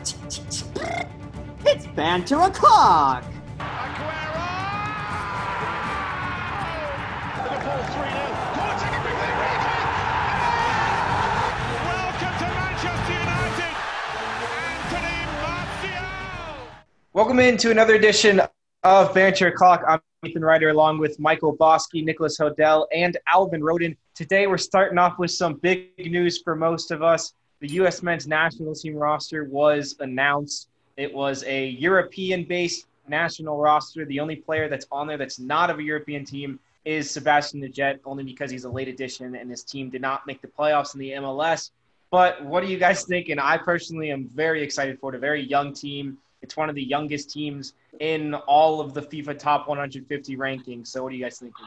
It's banter o'clock. Liverpool 3 0. Corner taken quickly. Rodri. Welcome to Manchester United. Anthony Martial. Welcome into another edition of Banter O'Clock. I'm Ethan Ryder along with Michael Bosky, Nicholas Hodell, and Alvin Roden. Today we're starting off with some big news for most of us. The U.S. men's national team roster was announced. It was a European based national roster. The only player that's on there that's not of a European team is Sebastian Lletget, only because he's a late addition and his team did not make the playoffs in the MLS. But what do you guys think? And I personally am very excited for it. A very young team. It's one of the youngest teams in all of the FIFA top 150 rankings. So, what are you guys thinking?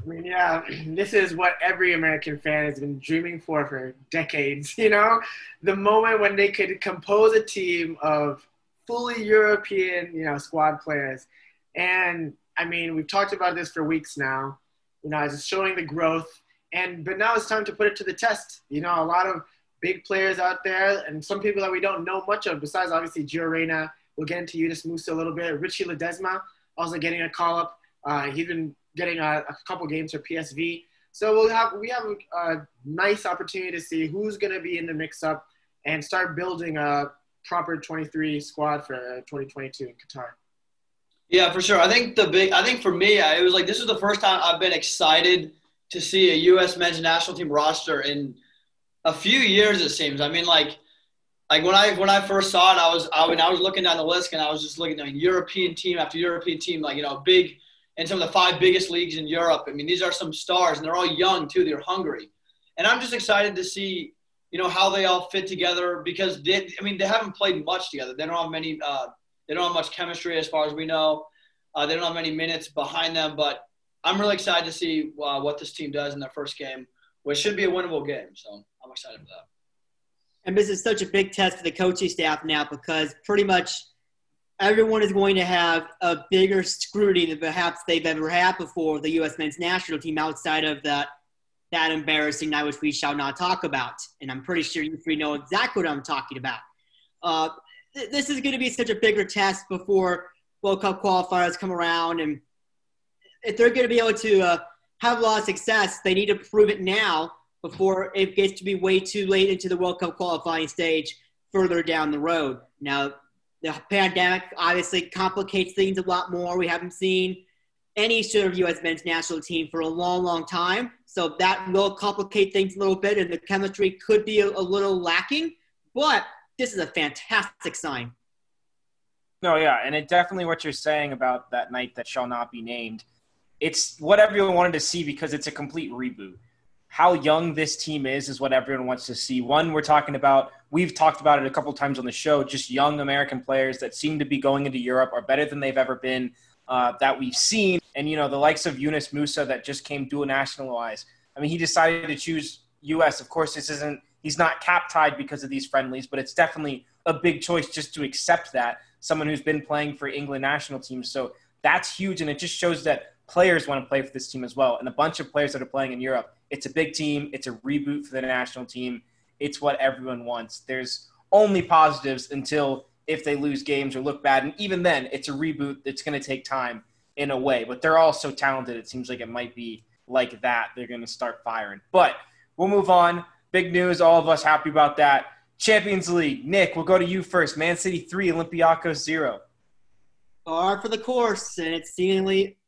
I mean, yeah, this is what every American fan has been dreaming for for decades. You know, the moment when they could compose a team of fully European, you know, squad players. And I mean, we've talked about this for weeks now. You know, it's showing the growth, and but now it's time to put it to the test. You know, a lot of big players out there, and some people that we don't know much of, besides obviously Gio Reyna. We'll get into Yunus Musah a little bit. Richie Ledezma also getting a call up. Uh, he's been getting a, a couple games for PSV. So we'll have we have a, nice opportunity to see who's going to be in the mix-up and start building a proper 23 squad for uh, 2022 in Qatar. Yeah, for sure. I think the big, I think for me, it was like this is the first time I've been excited to see a U.S. men's national team roster in a few years. It seems. I mean, like, like when I when I first saw it, I was I mean I was looking down the list and I was just looking at European team after European team, like you know, big in some of the five biggest leagues in Europe. I mean, these are some stars, and they're all young too. They're hungry, and I'm just excited to see you know how they all fit together because they, I mean they haven't played much together. They don't have many. Uh, they don't have much chemistry as far as we know. Uh, they don't have many minutes behind them, but I'm really excited to see uh, what this team does in their first game, which should be a winnable game. So I'm excited for that. And this is such a big test for the coaching staff now because pretty much everyone is going to have a bigger scrutiny than perhaps they've ever had before the U.S. men's national team outside of that that embarrassing night, which we shall not talk about. And I'm pretty sure you three know exactly what I'm talking about. Uh, th- this is going to be such a bigger test before World Cup qualifiers come around, and if they're going to be able to uh, have a lot of success, they need to prove it now before it gets to be way too late into the World Cup qualifying stage further down the road. Now, the pandemic obviously complicates things a lot more. We haven't seen any sort of U.S. men's national team for a long, long time. So that will complicate things a little bit, and the chemistry could be a, a little lacking. But this is a fantastic sign. No, yeah, and it definitely what you're saying about that night that shall not be named. It's what everyone wanted to see because it's a complete reboot. How young this team is is what everyone wants to see. One, we're talking about. We've talked about it a couple times on the show. Just young American players that seem to be going into Europe are better than they've ever been uh, that we've seen. And you know the likes of Yunus Musah that just came dual nationalized. I mean, he decided to choose U.S. Of course, this isn't. He's not cap tied because of these friendlies, but it's definitely a big choice just to accept that someone who's been playing for England national teams. So that's huge, and it just shows that players want to play for this team as well. And a bunch of players that are playing in Europe. It's a big team. It's a reboot for the national team. It's what everyone wants. There's only positives until if they lose games or look bad, and even then, it's a reboot. that's going to take time in a way, but they're all so talented. It seems like it might be like that. They're going to start firing. But we'll move on. Big news. All of us happy about that. Champions League. Nick, we'll go to you first. Man City 3, Olympiacos 0. Par for the course, and it's seemingly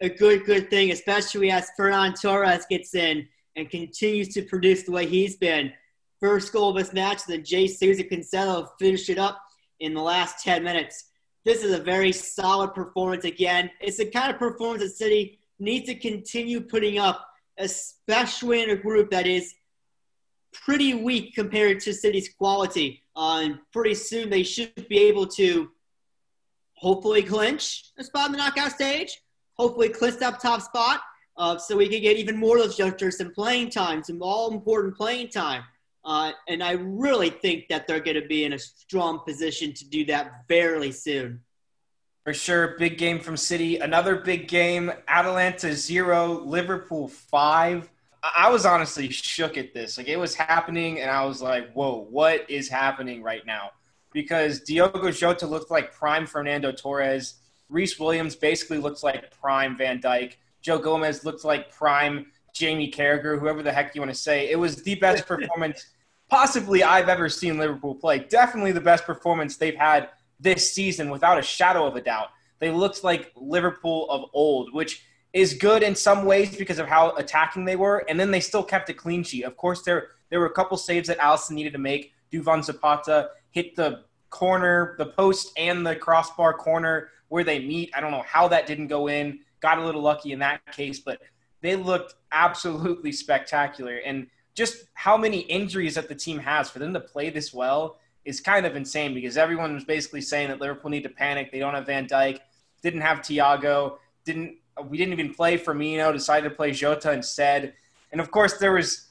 a good, good thing, especially as Ferran Torres gets in and continues to produce the way he's been. First goal of this match, then Jay Sousa Cancelo finished it up in the last 10 minutes. This is a very solid performance again. It's the kind of performance that City needs to continue putting up, especially in a group that is pretty weak compared to City's quality. Uh, and pretty soon they should be able to hopefully clinch a spot in the knockout stage, hopefully clinch that top spot, uh, so we can get even more of those youngsters some playing time, some all important playing time. Uh, and I really think that they're going to be in a strong position to do that fairly soon. For sure, big game from City. Another big game. Atalanta zero, Liverpool five. I was honestly shook at this. Like it was happening, and I was like, "Whoa, what is happening right now?" because Diogo Jota looked like prime Fernando Torres. Rhys Williams basically looks like prime Van Dijk. Joe Gomez looked like prime Jamie Carragher, whoever the heck you want to say. It was the best performance possibly I've ever seen Liverpool play. Definitely the best performance they've had this season, without a shadow of a doubt. They looked like Liverpool of old, which is good in some ways because of how attacking they were, and then they still kept a clean sheet. Of course, there there were a couple saves that Alisson needed to make. Duvan Zapata hit the corner, the post, and the crossbar corner where they meet. I don't know how that didn't go in. Got a little lucky in that case, but they looked absolutely spectacular. And just how many injuries that the team has for them to play this well is kind of insane because everyone was basically saying that Liverpool need to panic. They don't have Van Dijk, didn't have Thiago, didn't we didn't even play Firmino, decided to play Jota instead. And of course there was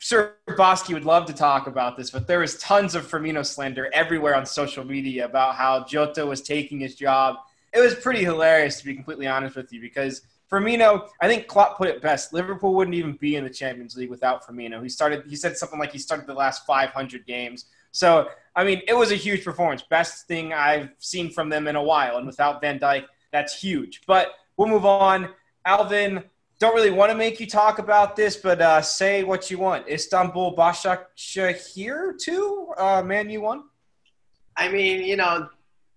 Sir Bosky would love to talk about this, but there was tons of Firmino slander everywhere on social media about how Jota was taking his job. It was pretty hilarious to be completely honest with you because Firmino, I think Klopp put it best. Liverpool wouldn't even be in the Champions League without Firmino. He started. He said something like he started the last 500 games. So I mean, it was a huge performance. Best thing I've seen from them in a while. And without Van Dijk, that's huge. But we'll move on. Alvin, don't really want to make you talk about this, but uh, say what you want. Istanbul Başakşehir too. Uh, man, you won. I mean, you know,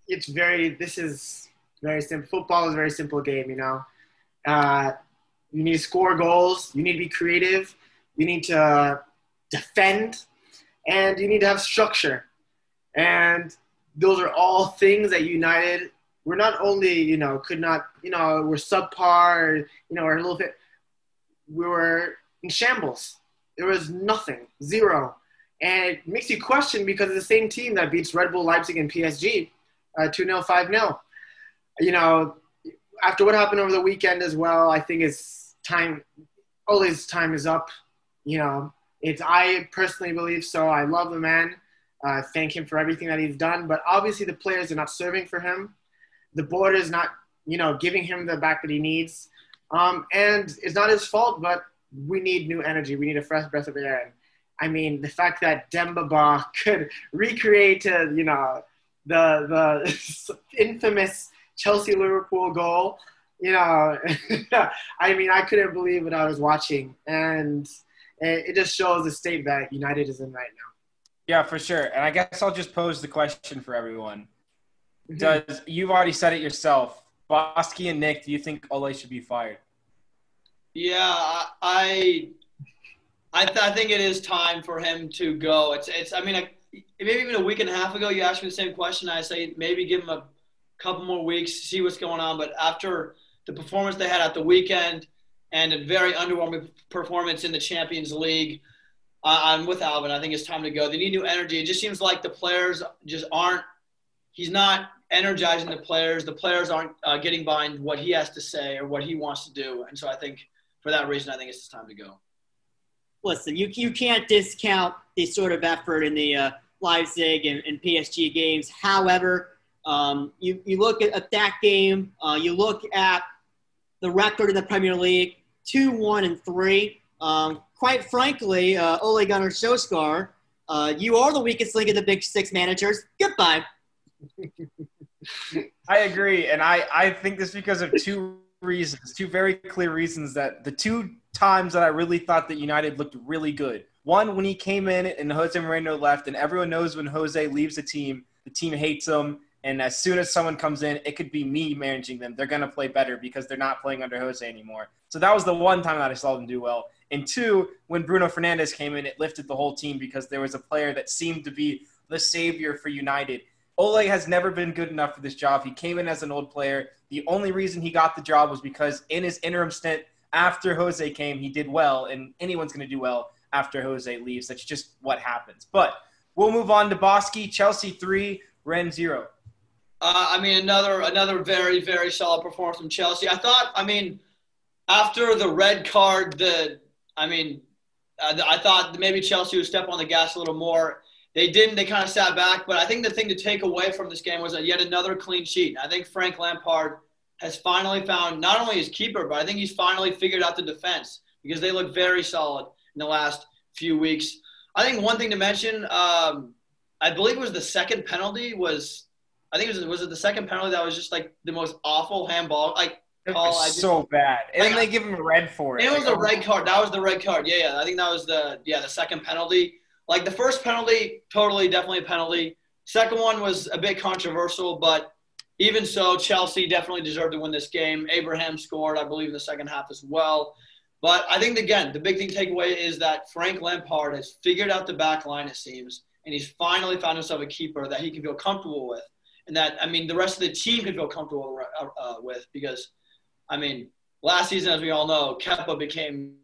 it's very. This is very simple. Football is a very simple game. You know, uh, you need to score goals. You need to be creative. You need to defend, and you need to have structure. And those are all things that United we're not only you know could not you know we're subpar you know we're a little bit we were in shambles there was nothing zero and it makes you question because it's the same team that beats red bull leipzig and psg uh, 2-0 5-0 you know after what happened over the weekend as well i think it's time Ole's time is up you know it's i personally believe so i love the man uh, thank him for everything that he's done but obviously the players are not serving for him the board is not, you know, giving him the back that he needs. Um, and it's not his fault, but we need new energy. We need a fresh breath of air. And I mean, the fact that Demba Ba could recreate, uh, you know, the the infamous Chelsea Liverpool goal, you know, I mean, I couldn't believe what I was watching, and it, it just shows the state that United is in right now. Yeah, for sure. And I guess I'll just pose the question for everyone. Mm-hmm. Does you've already said it yourself? Bosky and Nick, do you think Ole should be fired? Yeah, I I, th- I think it is time for him to go. It's it's. I mean, maybe even a week and a half ago, you asked me the same question. I say maybe give him a couple more weeks, see what's going on. But after the performance they had at the weekend and a very underwhelming performance in the Champions League, I'm with Alvin. I think it's time to go. They need new energy. It just seems like the players just aren't. He's not energizing the players. The players aren't uh, getting behind what he has to say or what he wants to do. And so I think for that reason, I think it's time to go. Listen, you, you can't discount the sort of effort in the uh, Leipzig and, and, PSG games. However, um, you, you look at, at that game, uh, you look at the record in the Premier League, 2 1 and 3. Um, quite frankly, uh, Ole Gunnar Solskjaer, uh, you are the weakest link in the Big Six managers. Goodbye. I agree, and I I think this because of two reasons, two very clear reasons that the two times that I really thought that United looked really good. One when he came in and Jose Mourinho left, and everyone knows when Jose leaves a team, the team hates him. And as soon as someone comes in, it could be me managing them. They're going to play better because they're not playing under Jose anymore. So that was the one time that I saw them do well. And two, when Bruno Fernandes came in, it lifted the whole team because there was a player that seemed to be the savior for United. Ole has never been good enough for this job. He came in as an old player. The only reason he got the job was because in his interim stint after Jose came, he did well, and anyone's going to do well after Jose leaves. That's just what happens. But we'll move on to Bosky. Chelsea three, Rennes zero. Uh, I mean, another another very very solid performance from Chelsea. I thought. I mean, after the red card, the I mean, uh, I thought maybe Chelsea would step on the gas a little more they didn't. They kind of sat back. But I think the thing to take away from this game was that yet another clean sheet. I think Frank Lampard has finally found not only his keeper, but I think he's finally figured out the defense because they look very solid in the last few weeks. I think one thing to mention, um, I believe it was the second penalty was I think it was was it the second penalty that was just like the most awful handball like call. was just, so bad. And then Like, they give him a red for it. it was Like, a red card. That was the red card. Yeah, yeah. I think that was the yeah the second penalty. Like the first penalty, totally definitely a penalty. Second one was a bit controversial, but even so, Chelsea definitely deserved to win this game. Abraham scored, I believe, in the second half as well. But I think again, the big thing takeaway is that Frank Lampard has figured out the back line, it seems, and he's finally found himself a keeper that he can feel comfortable with, and that I mean the rest of the team can feel comfortable uh, uh, with because, I mean, last season, as we all know, Kepa became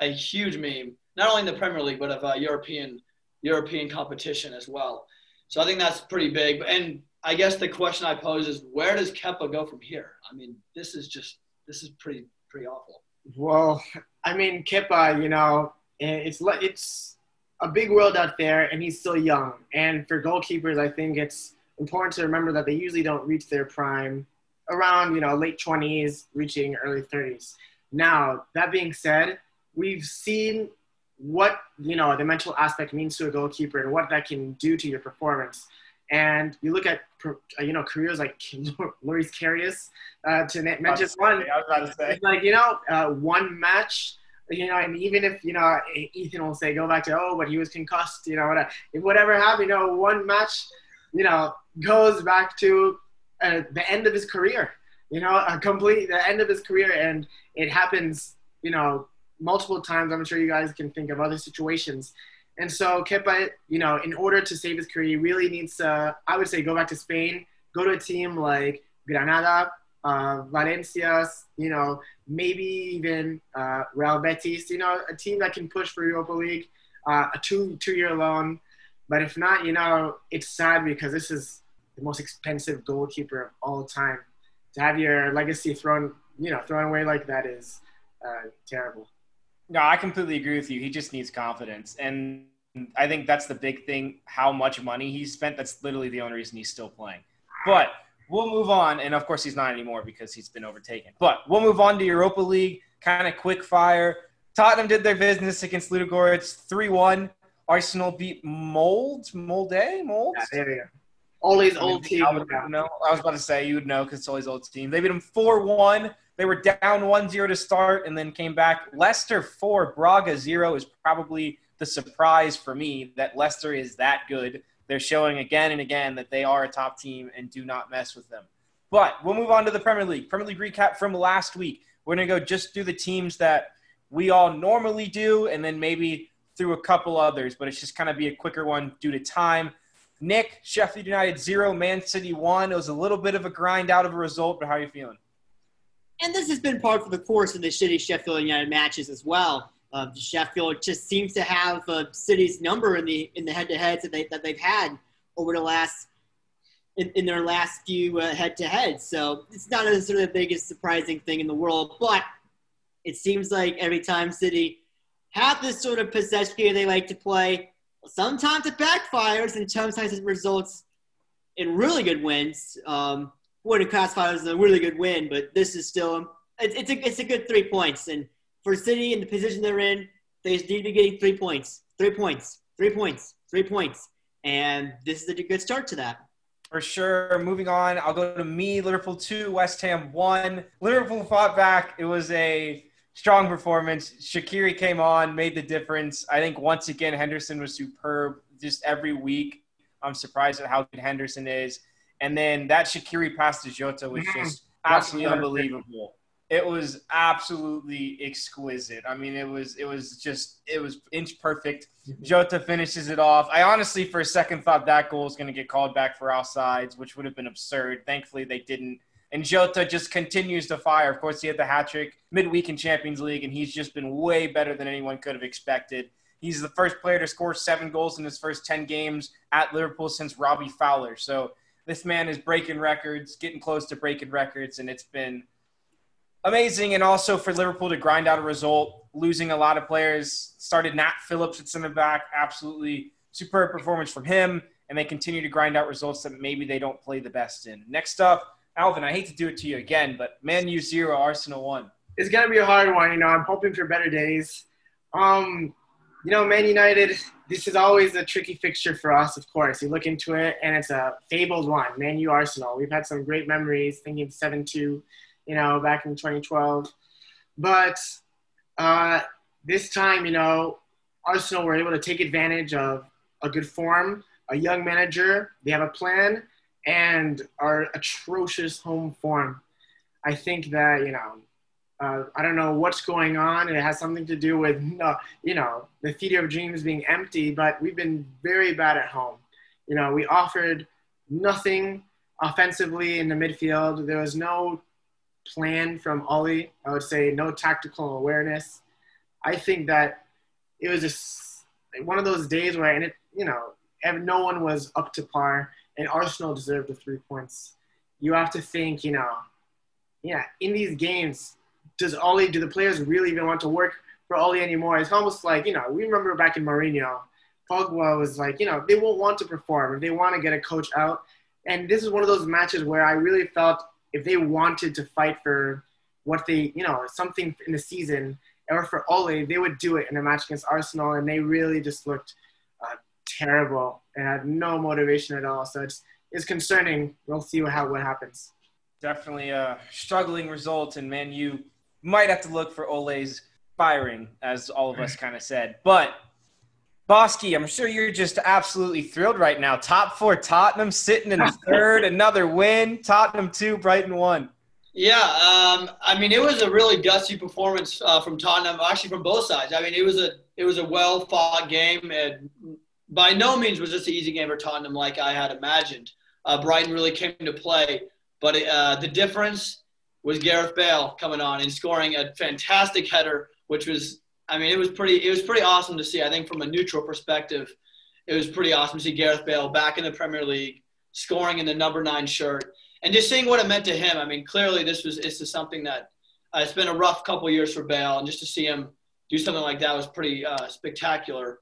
a huge meme, not only in the Premier League but of uh, European European competition as well. So I think that's pretty big. And I guess the question I pose is, where does Kepa go from here? I mean, this is just this is pretty pretty awful. Well, I mean, Kippa, you know, it's it's a big world out there, and he's still young. And for goalkeepers, I think it's important to remember that they usually don't reach their prime around, you know, late 20s, reaching early 30s. Now, that being said, we've seen what, you know, the mental aspect means to a goalkeeper and what that can do to your performance. And you look at, uh, you know, careers like Loris Karius, uh, to na- just one, I was about to say. it's like you know uh, one match you know and even if you know ethan will say go back to oh but he was concussed you know whatever, if whatever happened you know one match you know goes back to uh, the end of his career you know a complete the end of his career. And it happens you know multiple times. I'm sure you guys can think of other situations. And so Kepa, you know, in order to save his career, he really needs to, I would say, go back to Spain, go to a team like Granada, uh, Valencia, you know, maybe even uh, Real Betis, you know, a team that can push for Europa League, uh, a two two year loan. But if not, you know, it's sad because this is the most expensive goalkeeper of all time. To have your legacy thrown, you know, thrown away like that is uh, terrible. No, I completely agree with you. He just needs confidence. And I think that's the big thing how much money he's spent. That's literally the only reason he's still playing. But we'll move on. And of course, he's not anymore because he's been overtaken. But we'll move on to Europa League, kind of quick fire. Tottenham did their business against Ludogorets 3 1. Arsenal beat Mold, Molde, Mold. Yeah, there you go. Ole's old team. I, would know. I was about to say you would know because it's always old team. They beat them 4 1. They were down 1 0 to start and then came back. Leicester 4, Braga 0 is probably the surprise for me that Leicester is that good. They're showing again and again that they are a top team and do not mess with them. But we'll move on to the Premier League. Premier League recap from last week. We're going to go just through the teams that we all normally do and then maybe through a couple others, but it's just kind of be a quicker one due to time. Nick, Sheffield United 0, Man City 1. It was a little bit of a grind out of a result, but how are you feeling? And this has been part of the course of the shitty Sheffield United matches as well. Uh, Sheffield just seems to have uh, City's number in the in the head-to-heads that they that they've had over the last in, in their last few uh, head-to-heads. So it's not necessarily the biggest surprising thing in the world, but it seems like every time City have this sort of possession game they like to play, sometimes it backfires and sometimes it results in really good wins. Um, would have classified as a really good win, but this is still it's, it's a it's a good three points. And for City in the position they're in, they just need to be getting three points, three points, three points, three points, and this is a good start to that. For sure. Moving on, I'll go to me. Liverpool two, West Ham one. Liverpool fought back. It was a strong performance. Shaqiri came on, made the difference. I think once again Henderson was superb. Just every week, I'm surprised at how good Henderson is. And then that Shaqiri pass to Jota was just absolutely unbelievable. It was absolutely exquisite. I mean, it was it was just it was inch perfect. Jota finishes it off. I honestly, for a second, thought that goal was going to get called back for offsides, which would have been absurd. Thankfully, they didn't. And Jota just continues to fire. Of course, he had the hat trick midweek in Champions League, and he's just been way better than anyone could have expected. He's the first player to score seven goals in his first 10 games at Liverpool since Robbie Fowler. So this man is breaking records, getting close to breaking records, and it's been amazing. And also for Liverpool to grind out a result, losing a lot of players. Started Nat Phillips at center back, absolutely superb performance from him. And they continue to grind out results that maybe they don't play the best in. Next up, Alvin, I hate to do it to you again, but Man U zero, Arsenal one. It's gonna be a hard one. You know, I'm hoping for better days. Um, you know, Man United, this is always a tricky fixture for us, of course. You look into it, and it's a fabled one Man U Arsenal. We've had some great memories thinking 7 2, you know, back in 2012. But uh, this time, you know, Arsenal were able to take advantage of a good form, a young manager, they have a plan, and our atrocious home form. I think that, you know, uh, I don't know what's going on. It has something to do with, you know, the theater of dreams being empty, but we've been very bad at home. You know, we offered nothing offensively in the midfield. There was no plan from Ole. I would say no tactical awareness. I think that it was just one of those days where, and it, you know, no one was up to par, and Arsenal deserved the three points. You have to think, you know, yeah, in these games, does Ole, do the players really even want to work for Ole anymore? It's almost like, you know, we remember back in Mourinho, Pogba was like, you know, they won't want to perform if they want to get a coach out. And this is one of those matches where I really felt if they wanted to fight for what they, you know, something in the season or for Ole, they would do it in a match against Arsenal. And they really just looked uh, terrible and had no motivation at all. So it's, it's concerning. We'll see how what happens. Definitely a struggling result, and Man you might have to look for Ole's firing, as all of us kind of said. But Bosky, I'm sure you're just absolutely thrilled right now. Top four Tottenham sitting in third, another win. Tottenham two, Brighton one. Yeah, um, I mean it was a really gutsy performance uh, from Tottenham, actually from both sides. I mean it was a it was a well fought game, and by no means was this an easy game for Tottenham like I had imagined. Uh, Brighton really came to play, but uh, the difference was Gareth Bale coming on and scoring a fantastic header, which was, I mean, it was pretty, it was pretty awesome to see. I think from a neutral perspective, it was pretty awesome to see Gareth Bale back in the Premier League, scoring in the number nine shirt, and just seeing what it meant to him. I mean, clearly this was this is something that uh, it's been a rough couple years for Bale, and just to see him do something like that was pretty uh, spectacular.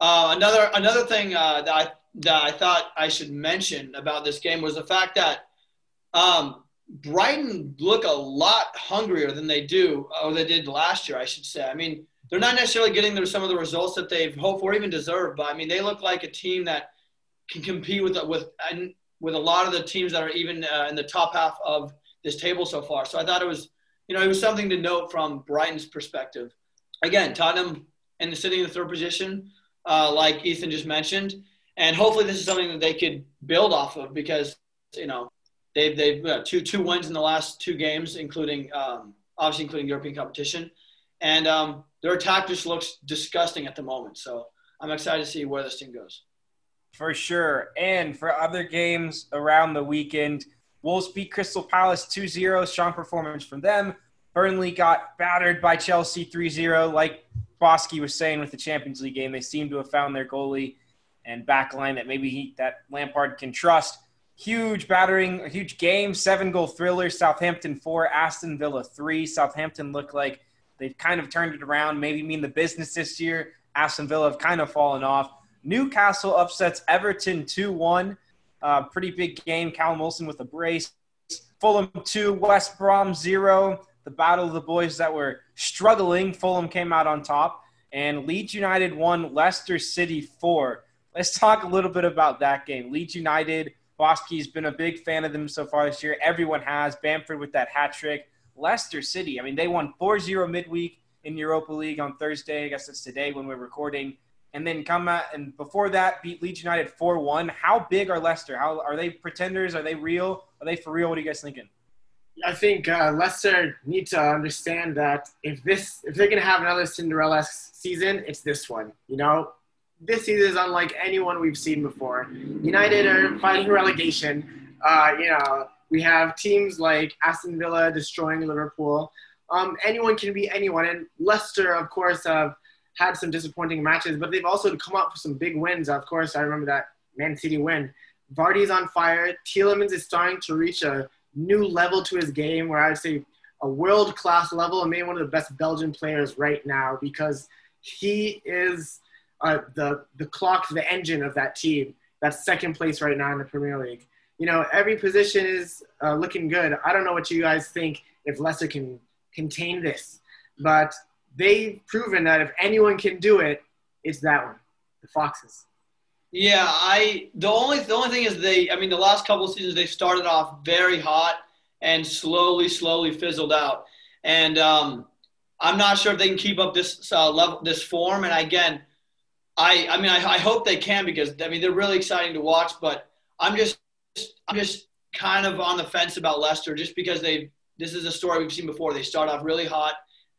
Uh, another another thing uh, that I that I thought I should mention about this game was the fact that um, Brighton look a lot hungrier than they do, or they did last year, I should say. I mean, they're not necessarily getting some of the results that they've hoped for, even deserved. But I mean, they look like a team that can compete with with and with a lot of the teams that are even uh, in the top half of this table so far. So I thought it was, you know, it was something to note from Brighton's perspective. Again, Tottenham the sitting in the third position, uh, like Ethan just mentioned, and hopefully this is something that they could build off of because you know They've they've uh, two two wins in the last two games, including um, obviously including European competition, and um, their attack just looks disgusting at the moment. So I'm excited to see where this team goes. For sure, and for other games around the weekend, Wolves beat Crystal Palace 2-0. Strong performance from them. Burnley got battered by Chelsea 3-0. Like Bosky was saying with the Champions League game, they seem to have found their goalie and backline that maybe he, that Lampard can trust huge battering, a huge game, seven goal thriller. Southampton four, Aston Villa three. Southampton look like they've kind of turned it around, maybe mean the business this year. Aston Villa have kind of fallen off. Newcastle upsets Everton 2 1. Uh, pretty big game. Callum Wilson with a brace. Fulham 2, West Brom 0. The battle of the boys that were struggling. Fulham came out on top. And Leeds United won Leicester City 4. Let's talk a little bit about that game. Leeds United Bosky's been a big fan of them so far this year. Everyone has. Bamford with that hat trick. Leicester City, I mean, they won 4 0 midweek in Europa League on Thursday. I guess it's today when we're recording. And then come out and before that, beat Leeds United 4 1. How big are Leicester? How Are they pretenders? Are they real? Are they for real? What are you guys thinking? I think uh, Leicester need to understand that if this if they're gonna have another Cinderella season, it's this one. You know, this season is unlike anyone we've seen before. United are fighting relegation. Uh, you know, we have teams like Aston Villa destroying Liverpool. Um, anyone can be anyone, and Leicester, of course, have had some disappointing matches, but they've also come up with some big wins. Of course, I remember that Man City win. Vardy's on fire. Tielemans is starting to reach a new level to his game, where I'd say a world class level, and maybe one of the best Belgian players right now because he is uh, the the clock, the engine of that team. That's second place right now in the Premier League. You know, every position is uh, looking good. I don't know what you guys think if Leicester can contain this, but they've proven that if anyone can do it, it's that one, the Foxes. Yeah, I the only the only thing is they I mean the last couple of seasons they started off very hot and slowly slowly fizzled out. And um, I'm not sure if they can keep up this uh, level this form and again I I mean I, I hope they can because I mean they're really exciting to watch but I'm just I'm just kind of on the fence about Leicester just because they this is a story we've seen before. They start off really hot.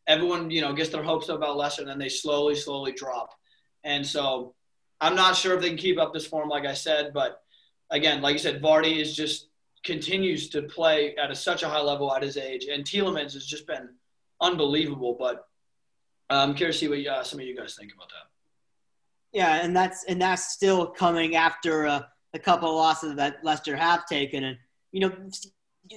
Everyone, you know, gets their hopes up about Leicester and then they slowly slowly drop. And so I'm not sure if they can keep up this form, like I said, but again, like you said, Vardy is just continues to play at a, such a high level at his age, and Tielemans has just been unbelievable. But I'm curious to see what uh, some of you guys think about that. Yeah, and that's and that's still coming after uh, a couple of losses that Leicester have taken, and you know,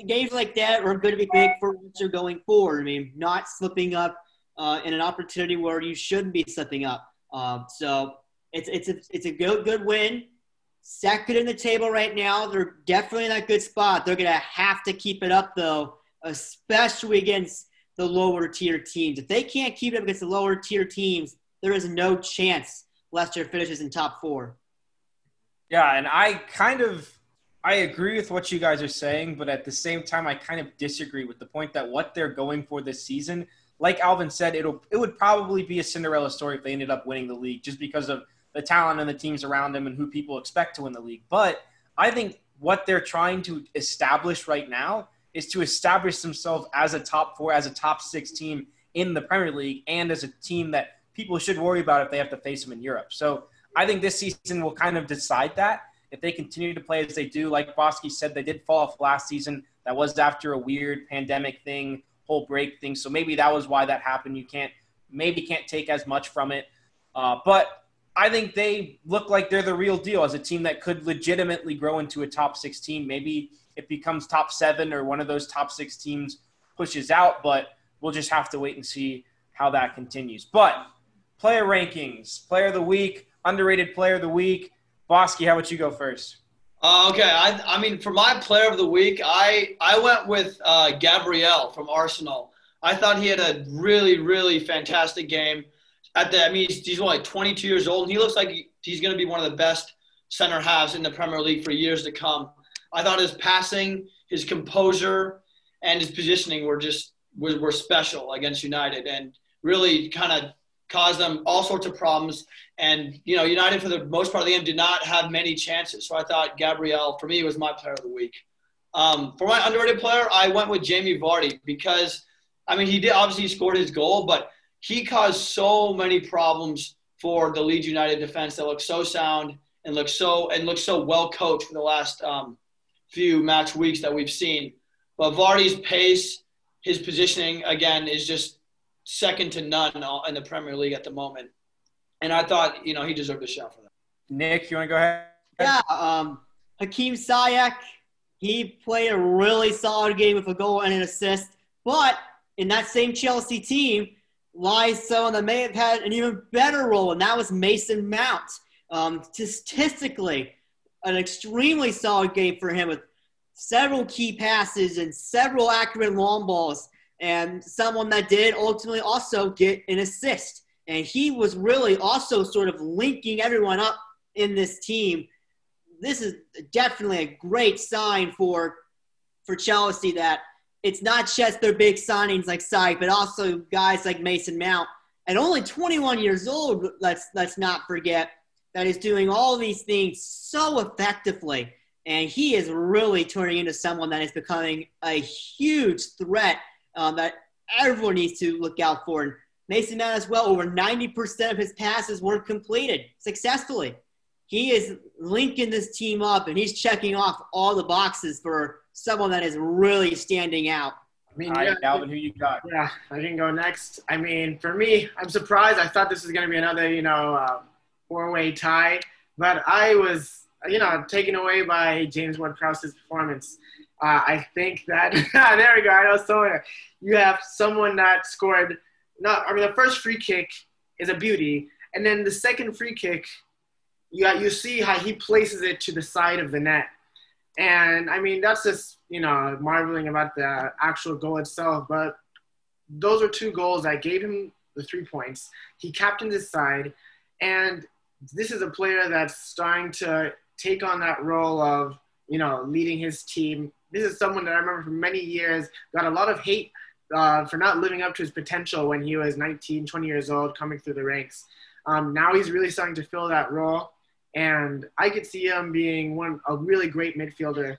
games like that are going to be big for Leicester going forward. I mean, not slipping up uh, in an opportunity where you shouldn't be slipping up. Um, so it's it's a it's a good good win. Second in the table right now. They're definitely in that good spot. They're gonna have to keep it up though, especially against the lower tier teams. If they can't keep it up against the lower tier teams, there is no chance Leicester finishes in top four. Yeah, and I kind of I agree with what you guys are saying, but at the same time I kind of disagree with the point that what they're going for this season, like Alvin said, it'll it would probably be a Cinderella story if they ended up winning the league just because of the talent and the teams around them and who people expect to win the league. But I think what they're trying to establish right now is to establish themselves as a top four, as a top six team in the Premier League, and as a team that people should worry about if they have to face them in Europe. So I think this season will kind of decide that. If they continue to play as they do, like Bosky said, they did fall off last season. That was after a weird pandemic thing, whole break thing. So maybe that was why that happened. You can't, maybe can't take as much from it. Uh, but I think they look like they're the real deal as a team that could legitimately grow into a top six team. Maybe it becomes top seven or one of those top six teams pushes out, but we'll just have to wait and see how that continues. But player rankings, player of the week, underrated player of the week. Bosky, how about you go first? Uh, okay, I, I mean, for my player of the week, I, I went with uh, Gabriel from Arsenal. I thought he had a really, really fantastic game at the, I mean, he's, he's only like 22 years old, and he looks like he's going to be one of the best center halves in the Premier League for years to come. I thought his passing, his composure, and his positioning were just were, were special against United, and really kind of caused them all sorts of problems. And you know, United for the most part of the game did not have many chances. So I thought Gabriel, for me, was my player of the week. Um, for my underrated player, I went with Jamie Vardy because, I mean, he did obviously scored his goal, but he caused so many problems for the Leeds United defense that looks so sound and looks so and looks so well coached for the last um, few match weeks that we've seen. But Vardy's pace, his positioning again is just second to none in the Premier League at the moment. And I thought, you know, he deserved a shot for that. Nick, you want to go ahead? Yeah, um, Hakim Ziyech, he played a really solid game with a goal and an assist. But in that same Chelsea team, lies someone that may have had an even better role, and that was Mason Mount. Um, statistically, an extremely solid game for him with several key passes and several accurate long balls, and someone that did ultimately also get an assist. And he was really also sort of linking everyone up in this team. This is definitely a great sign for for Chelsea that it's not just their big signings like Sai, but also guys like Mason Mount. At only 21 years old, let's let's not forget that he's doing all these things so effectively, and he is really turning into someone that is becoming a huge threat um, that everyone needs to look out for. And Mason Mount as well, over 90% of his passes were completed successfully. He is linking this team up, and he's checking off all the boxes for someone that is really standing out. I mean, All right, yeah, Alvin, who you got? Yeah, I can go next. I mean, for me, I'm surprised. I thought this was going to be another, you know, uh, four-way tie, but I was, you know, taken away by James Ward-Prowse's performance. Uh, I think that there we go. I know someone. You have someone that scored. Not, I mean, the first free kick is a beauty, and then the second free kick, you you see how he places it to the side of the net and I mean, that's just, you know, marveling about the actual goal itself. But those are two goals that gave him the three points. He captained his side. And this is a player that's starting to take on that role of, you know, leading his team. This is someone that I remember for many years got a lot of hate uh, for not living up to his potential when he was 19, 20 years old, coming through the ranks. Um, now he's really starting to fill that role, and I could see him being one a really great midfielder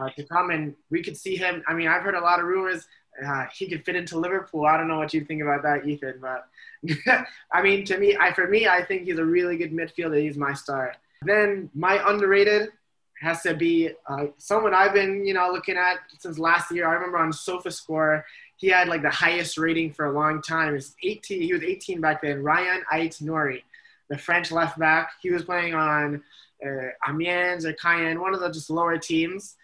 uh, to come. And we could see him. I mean, I've heard a lot of rumors uh, he could fit into Liverpool. I don't know what you think about that, Ethan, but I mean, to me, I for me, I think he's a really good midfielder. He's my star. Then my underrated has to be uh, someone I've been, you know, looking at since last year. I remember on SofaScore, he had like the highest rating for a long time. It's 18. He was 18 back then. Ryan Aït-Nouri, the French left back. He was playing on uh, Amiens or Caen, one of the just lower teams.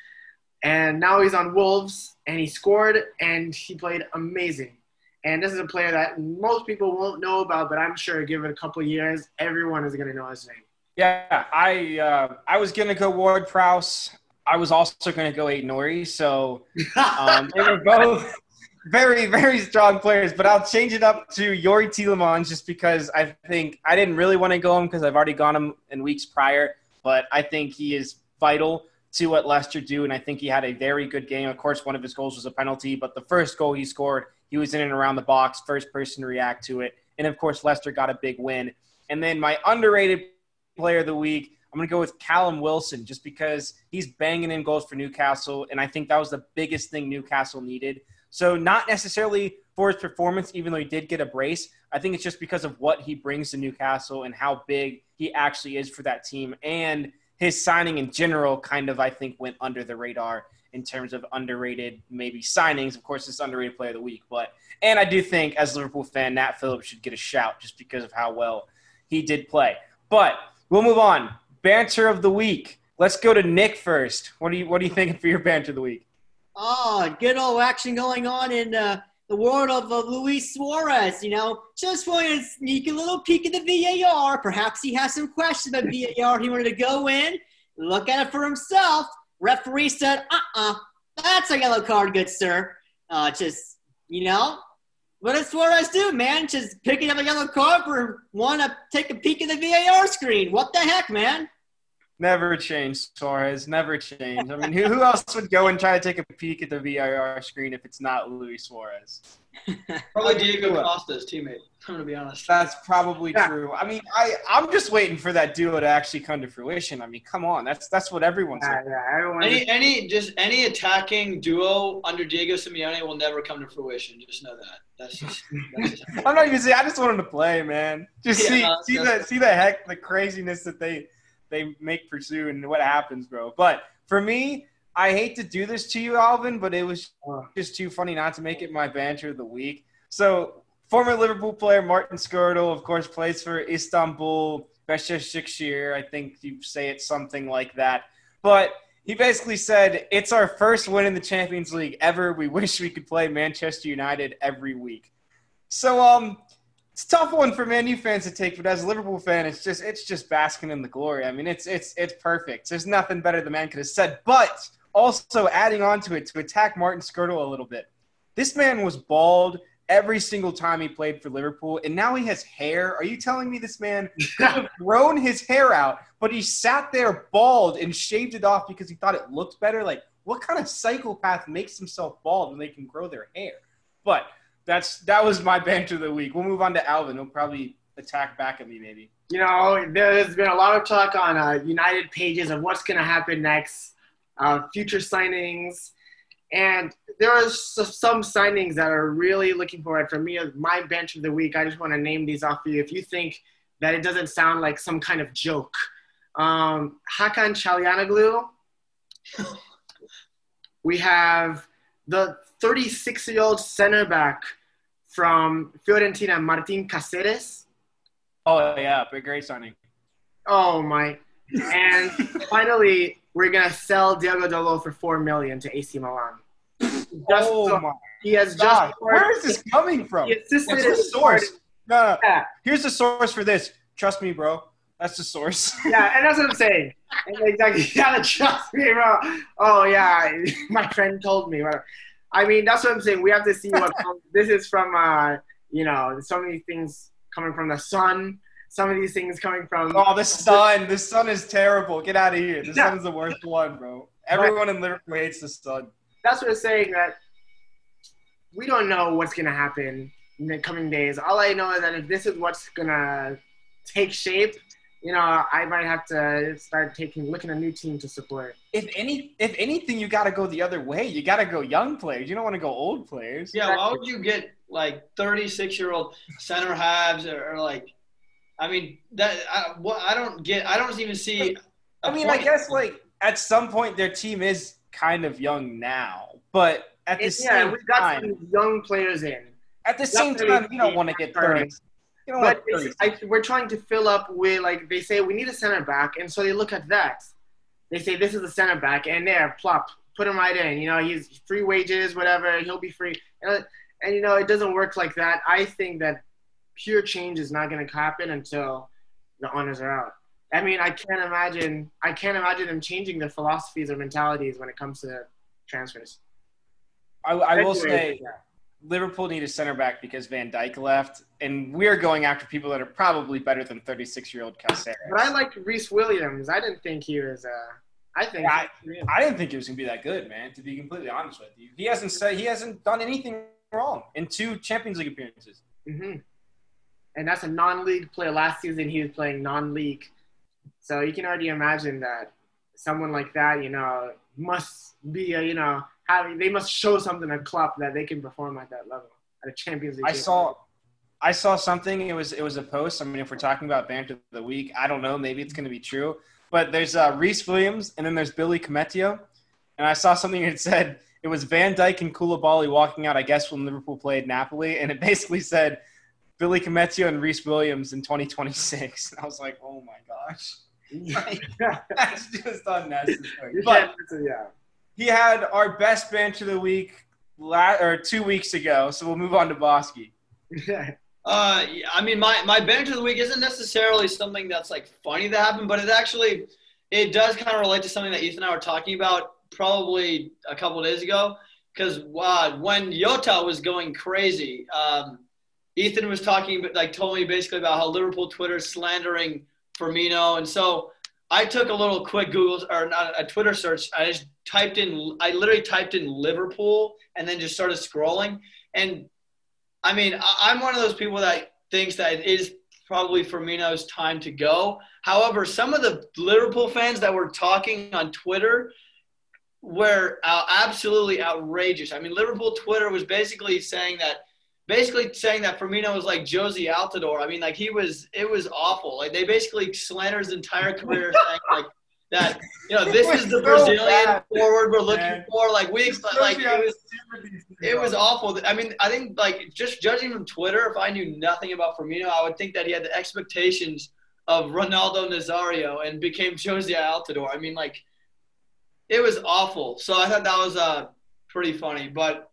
And now he's on Wolves, and he scored, and he played amazing. And this is a player that most people won't know about, but I'm sure give it a couple years, everyone is going to know his name. Yeah, I uh, I was gonna go Ward Prowse. I was also gonna go Aït-Nouri. So um, they were both very very strong players. But I'll change it up to Youri Tielemans just because I think I didn't really want to go him because I've already gone him in weeks prior. But I think he is vital to what Leicester do, and I think he had a very good game. Of course, one of his goals was a penalty, but the first goal he scored, he was in and around the box, first person to react to it, and of course, Leicester got a big win. And then my underrated player of the week. I'm going to go with Callum Wilson just because he's banging in goals for Newcastle, and I think that was the biggest thing Newcastle needed. So, not necessarily for his performance, even though he did get a brace. I think it's just because of what he brings to Newcastle and how big he actually is for that team. And his signing in general kind of, I think, went under the radar in terms of underrated maybe signings. Of course, it's underrated player of the week. But, and I do think as a Liverpool fan, Nat Phillips should get a shout just because of how well he did play. But We'll move on. Banter of the week. Let's go to Nick first. What are you What are you thinking for your banter of the week? Oh, good old action going on in uh, the world of uh, Luis Suarez. You know, just wanted to sneak a little peek at the VAR. Perhaps he has some questions about VAR. He wanted to go in, look at it for himself. Referee said, "Uh-uh, that's a yellow card, good sir." Uh, just you know, what does Suarez do, man? Just picking up a yellow card for one to take a peek at the VAR screen. What the heck, man? Never change, Suarez. Never change. I mean, who, who else would go and try to take a peek at the VAR screen if it's not Luis Suarez? Probably Diego Costa's teammate. I'm gonna be honest. That's probably yeah. true. I mean, I I'm just waiting for that duo to actually come to fruition. I mean, come on, that's that's what everyone's. Yeah, yeah, everyone any just... any just any attacking duo under Diego Simeone will never come to fruition. Just know that. That's just. That's just I'm not even saying. I just want him to play, man. Just yeah, see no, see the see the heck the craziness that they they make pursue and what happens, bro. But for me, I hate to do this to you, Alvin, but it was just too funny not to make it my banter of the week. So, former Liverpool player Martin Skrtel, of course, plays for Istanbul Besiktas. I think you say it something like that. But he basically said, It's our first win in the Champions League ever. We wish we could play Manchester United every week. So, um, it's a tough one for Man U fans to take, but as a Liverpool fan, it's just it's just basking in the glory. I mean, it's it's it's perfect. There's nothing better the man could have said. But also adding on to it to attack Martin Skrtel a little bit. This man was bald every single time he played for Liverpool, and now he has hair. Are you telling me this man could have grown his hair out, but he sat there bald and shaved it off because he thought it looked better? Like, what kind of psychopath makes himself bald when they can grow their hair? But that's that was my banter of the week. We'll move on to Alvin. He'll probably attack back at me, maybe. You know, there's been a lot of talk on uh, United pages of what's going to happen next, uh, future signings, and there are some signings that are really looking forward. For me, my bench of the week, I just want to name these off for you. If you think that it doesn't sound like some kind of joke, um, Hakan Calhanoglu. we have the 36 year old center back from Fiorentina, Martin Caceres. Oh yeah, big great signing. Oh my! And finally, we're gonna sell Diego Dalot for four million to AC Milan. Just oh so, my! He has God. just. Where is this coming from? What's the source? No, no. Yeah. Here's the source for this. Trust me, bro. That's the source. yeah, and that's what I'm saying. exactly. You gotta trust me, bro. Oh yeah, my friend told me. I mean, that's what I'm saying. We have to see what comes. This is from, uh, you know, so many things coming from the sun. some of these things coming from. Oh, the sun. The sun is terrible. Get out of here. The Yeah. sun's the worst one, bro. Everyone in Liverpool hates the sun. That's what I'm saying. That we don't know what's gonna happen in the coming days. All I know is that if this is what's gonna take shape, you know, I might have to start taking looking a new team to support. If any, if anything, you got to go the other way. You got to go young players. You don't want to go old players. Yeah, why would you get like 36 year old center halves or, or like, I mean that I, what I don't get. I don't even see. a I mean, I guess like at some point their team is kind of young now, but at the It's- same yeah, we've got time, some young players in. at the same time, you don't want to get thirty. You don't But I, we're trying to fill up with like they say we need a center back, and so they look at that. They say this is a center back, and there, plop, put him right in. You know, he's free wages, whatever. He'll be free, and, and you know it doesn't work like that. I think that pure change is not going to happen until the owners are out. I mean, I can't imagine. I can't imagine them changing their philosophies or mentalities when it comes to transfers. I, I will say yeah. Liverpool need a center back because Van Dijk left, and we're going after people that are probably better than thirty-six-year-old Caceres. But I liked Rhys Williams. I didn't think he was. Uh, I think. Yeah, I didn't think he was gonna be that good, man. To be completely honest with you, he hasn't said he hasn't done anything wrong in two Champions League appearances. hmm And that's a non-league player. Last season, he was playing non-league, so you can already imagine that someone like that, you know, must be, a, you know, they must show something at Klopp that they can perform at that level at a Champions League. I saw, I saw something. It was it was a post. I mean, if we're talking about banter of the week, I don't know. Maybe it's going to be true. But there's uh, Rhys Williams, and then there's Billy Koumetio, and I saw something that said it was Van Dijk and Koulibaly walking out. I guess when Liverpool played Napoli, and it basically said Billy Koumetio and Rhys Williams in 2026. And I was like, oh my gosh, that's just unnecessary. But yeah. He had our best bench of the week la- or two weeks ago, so we'll move on to Bosky. Uh, I mean, my my banter of the week isn't necessarily something that's like funny that happened, but it actually it does kind of relate to something that Ethan and I were talking about probably a couple days ago. Because uh, when Jota was going crazy, um, Ethan was talking, but like, told me basically about how Liverpool Twitter slandering Firmino, and so I took a little quick Google or not a Twitter search. I just typed in, I literally typed in Liverpool and then just started scrolling, and I mean, I'm one of those people that thinks that it is probably Firmino's time to go. However, some of the Liverpool fans that were talking on Twitter were uh, absolutely outrageous. I mean, Liverpool Twitter was basically saying that, basically saying that Firmino was like Jozy Altidore. I mean, like he was, it was awful. Like they basically slandered his entire career, saying like that, you know, this is the so Brazilian bad, forward we're looking man. for. Like we, like it was. It was awful. I mean, I think like just judging from Twitter, if I knew nothing about Firmino, I would think that he had the expectations of Ronaldo Nazario and became Jozy Altidore. I mean, like it was awful. So I thought that was uh pretty funny. But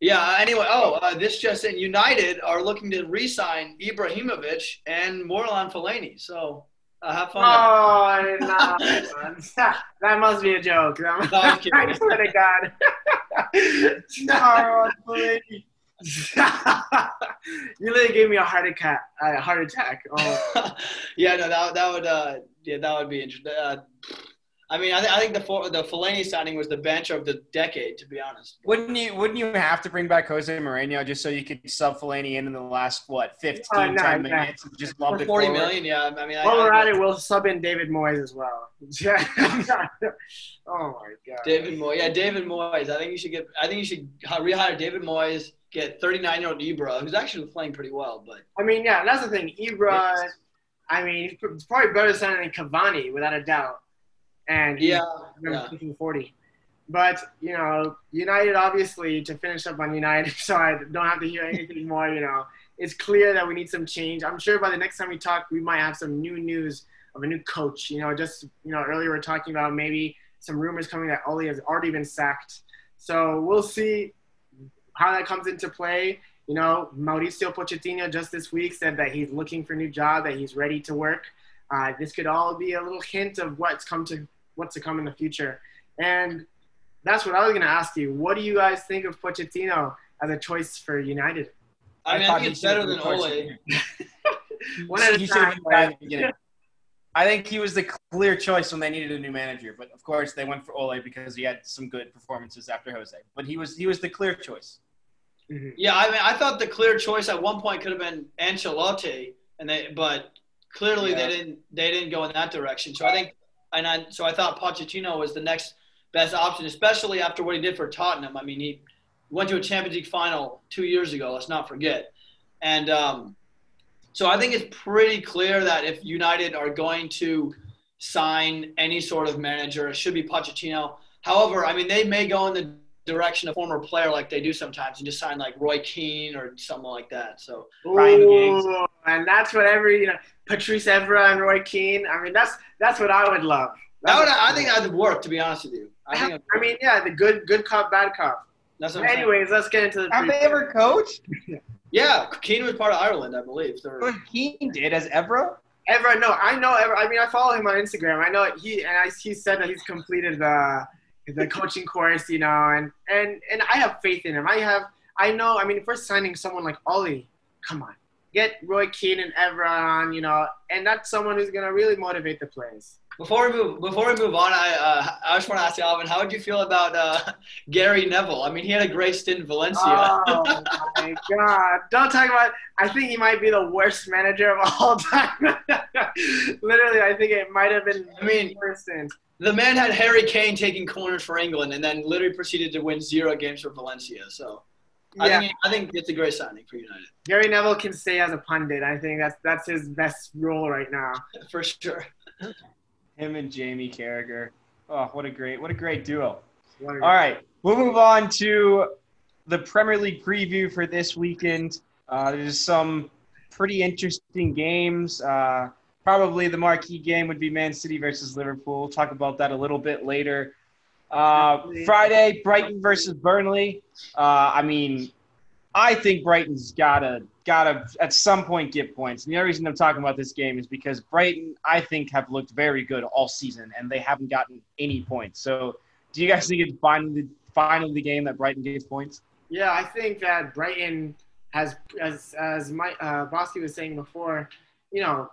yeah, anyway. Oh, uh, this just in: United are looking to re-sign Ibrahimovic and Marouane Fellaini. So uh, have fun. Oh, no. that must be a joke. No, I'm kidding. I swear to God. Oh, Fellaini. you literally gave me a heart attack. A heart attack. Oh, yeah, no, that that would uh, yeah, that would be interesting. Uh, I mean, I, th- I think the for- the Fellaini signing was the bench of the decade, to be honest. Wouldn't you? Wouldn't you have to bring back Jose Mourinho just so you could sub Fellaini in in the last what 15, Oh, no, 10 no. minutes and just lump For it forty forward? million, yeah. I mean, I, while we're I, at it, we'll sub in David Moyes as well. Yeah. oh my God. David Moyes, yeah, David Moyes. I think you should get. I think you should rehire David Moyes. Get thirty nine year old Ibra, who's actually playing pretty well, but I mean, yeah, that's the thing. Ibra, I mean, he's probably better signing than Cavani without a doubt. And yeah, yeah. thinking 40. But, you know, United, obviously, to finish up on United, so I don't have to hear anything more, you know, it's clear that we need some change. I'm sure by the next time we talk, we might have some new news of a new coach. You know, just, you know, earlier we are talking about maybe some rumors coming that Ole has already been sacked. So we'll see how that comes into play. You know, Mauricio Pochettino just this week said that he's looking for a new job, that he's ready to work. Uh, this could all be a little hint of what's come to what's to come in the future. And that's what I was going to ask you. What do you guys think of Pochettino as a choice for United? I mean, I thought think it's he better than Ole. One at a You should have time, been back the beginning. I think he was the clear choice when they needed a new manager, but of course they went for Ole because he had some good performances after Jose. But he was he was the clear choice. Mhm. Yeah, I mean, I thought the clear choice at one point could have been Ancelotti, and they, but clearly Yeah. they didn't. They didn't go in that direction. So I think, and I, so I thought Pochettino was the next best option, especially after what he did for Tottenham. I mean, he went to a Champions League final two years ago. Let's not forget, and um, so I think it's pretty clear that if United are going to sign any sort of manager, it should be Pochettino. However, I mean, they may go in the direction of former player like they do sometimes and just sign like Roy Keane or someone like that. So Ryan Giggs. Ooh, and that's what every you know Patrice Evra and Roy Keane. I mean, that's that's what I would love. that would, I think that would work, to be honest with you. I think I mean, yeah, the good good cop, bad cop. that's what I'm saying. Anyways, let's get into the. Have they ever coached? Yeah, Keane was part of Ireland, I believe. They're- But Keane did as Evra. Evra, no, I know Evra. I mean, I follow him on Instagram. I know he and I, he said that he's completed the the coaching course, you know, and and and I have faith in him. I have, I know. I mean, if we're signing someone like Ole, come on, get Roy Keane and Evra on, you know, and that's someone who's gonna really motivate the players. Before we move, before we move on, I uh, I just want to ask you, Alvin, how would you feel about uh, Gary Neville? I mean, he had a great stint in Valencia. Oh my god! Don't talk about. I think he might be the worst manager of all time. Literally, I think it might have been. I mean- the worst stint. The man had Harry Kane taking corners for England, and then literally proceeded to win zero games for Valencia. So I yeah. think I think it's a great signing for United Gary Neville can stay as a pundit. I think that's that's his best role right now. for sure. Him and Jamie Carragher. Oh, what a great what a great duo. What a- All right, we'll move on to the Premier League preview for this weekend. Uh, there's some pretty interesting games. Uh, probably the marquee game would be Man City versus Liverpool. We'll talk about that a little bit later. Uh, Friday, Brighton versus Burnley. Uh, I mean, I think Brighton's gotta gotta at some point get points. And the only reason I'm talking about this game is because Brighton, I think, have looked very good all season, and they haven't gotten any points. So, do you guys think it's finally finally the game that Brighton gets points? Yeah, I think that Brighton has, as as my uh, Bosky was saying before, you know,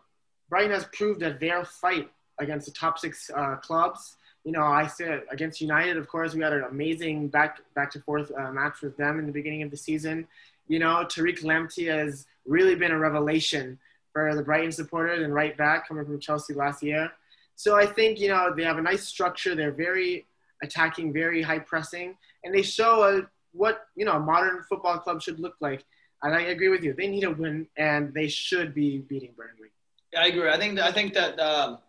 Brighton has proved that they'll fight against the top six uh, clubs. You know, I said against United, of course, we had an amazing back back to forth uh, match with them in the beginning of the season. You know, Tariq Lamptey has really been a revelation for the Brighton supporters and right back coming from Chelsea last year. So I think you know they have a nice structure. They're very attacking, very high pressing, and they show a what you know a modern football club should look like. And I agree with you. They need a win, and they should be beating Burnley. I agree. I think I think that um,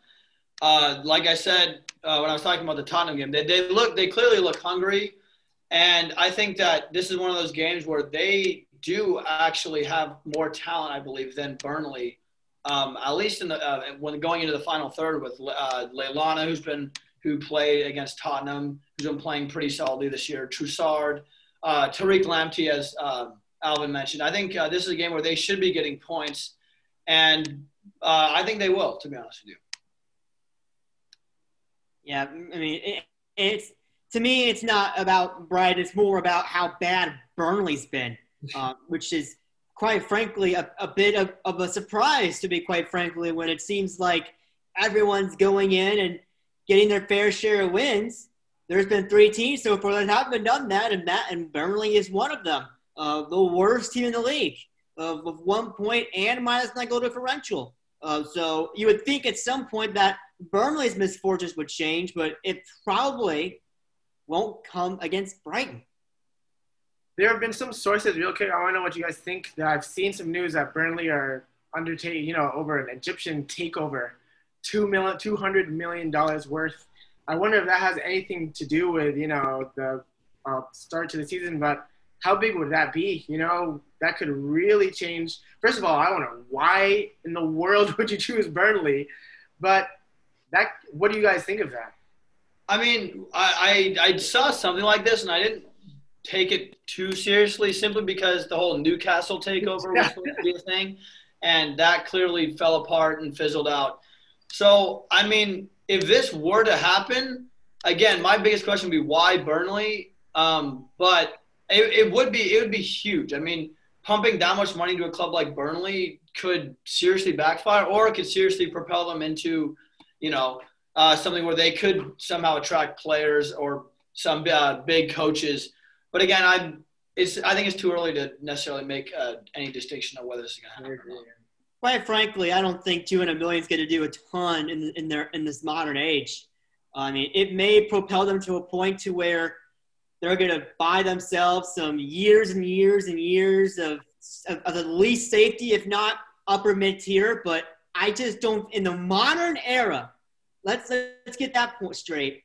uh, like I said uh, when I was talking about the Tottenham game, they, they look they clearly look hungry, and I think that this is one of those games where they do actually have more talent, I believe, than Burnley. Um, at least in the uh, when going into the final third with uh, Lallana, who's been who played against Tottenham, who's been playing pretty solidly this year. Trossard, uh, Tariq Lamptey, as uh, Alvin mentioned. I think uh, this is a game where they should be getting points, and uh, I think they will, to be honest with you. Yeah, I mean, it, it's to me, it's not about Brighton. It's more about how bad Burnley's been, uh, which is quite frankly a, a bit of, of a surprise, to be quite frankly, when it seems like everyone's going in and getting their fair share of wins. There's been three teams so far that haven't done that, and that and Burnley is one of them. Uh, the worst team in the league, uh, with one point and minus nine goal differential. Uh, so you would think at some point that Burnley's misfortunes would change, but it probably won't come against Brighton. There have been some sources, real quick. I want to know what you guys think. That I've seen some news that Burnley are undertaking, you know, over an Egyptian takeover, two million, two hundred million dollars worth. I wonder if that has anything to do with, you know, the uh, start to the season. But how big would that be? You know, that could really change. First of all, I don't know why in the world would you choose Burnley, but that. What do you guys think of that? I mean, I, I, I saw something like this, and I didn't take it too seriously simply because the whole Newcastle takeover was supposed to be a thing, and that clearly fell apart and fizzled out. So, I mean, if this were to happen, again, my biggest question would be why Burnley? Um, but it, it would be it would be huge. I mean, pumping that much money to a club like Burnley could seriously backfire, or it could seriously propel them into, you know, uh, something where they could somehow attract players or some uh, big coaches. But again, I'm it's I think it's too early to necessarily make uh, any distinction of whether this is going to happen. Quite frankly, I don't think 200 million is going to do a ton in, in their in this modern age. I mean, it may propel them to a point to where they're going to buy themselves some years and years and years of, of, of the least safety, if not upper mid tier. But I just don't in the modern era. Let's let's get that point straight.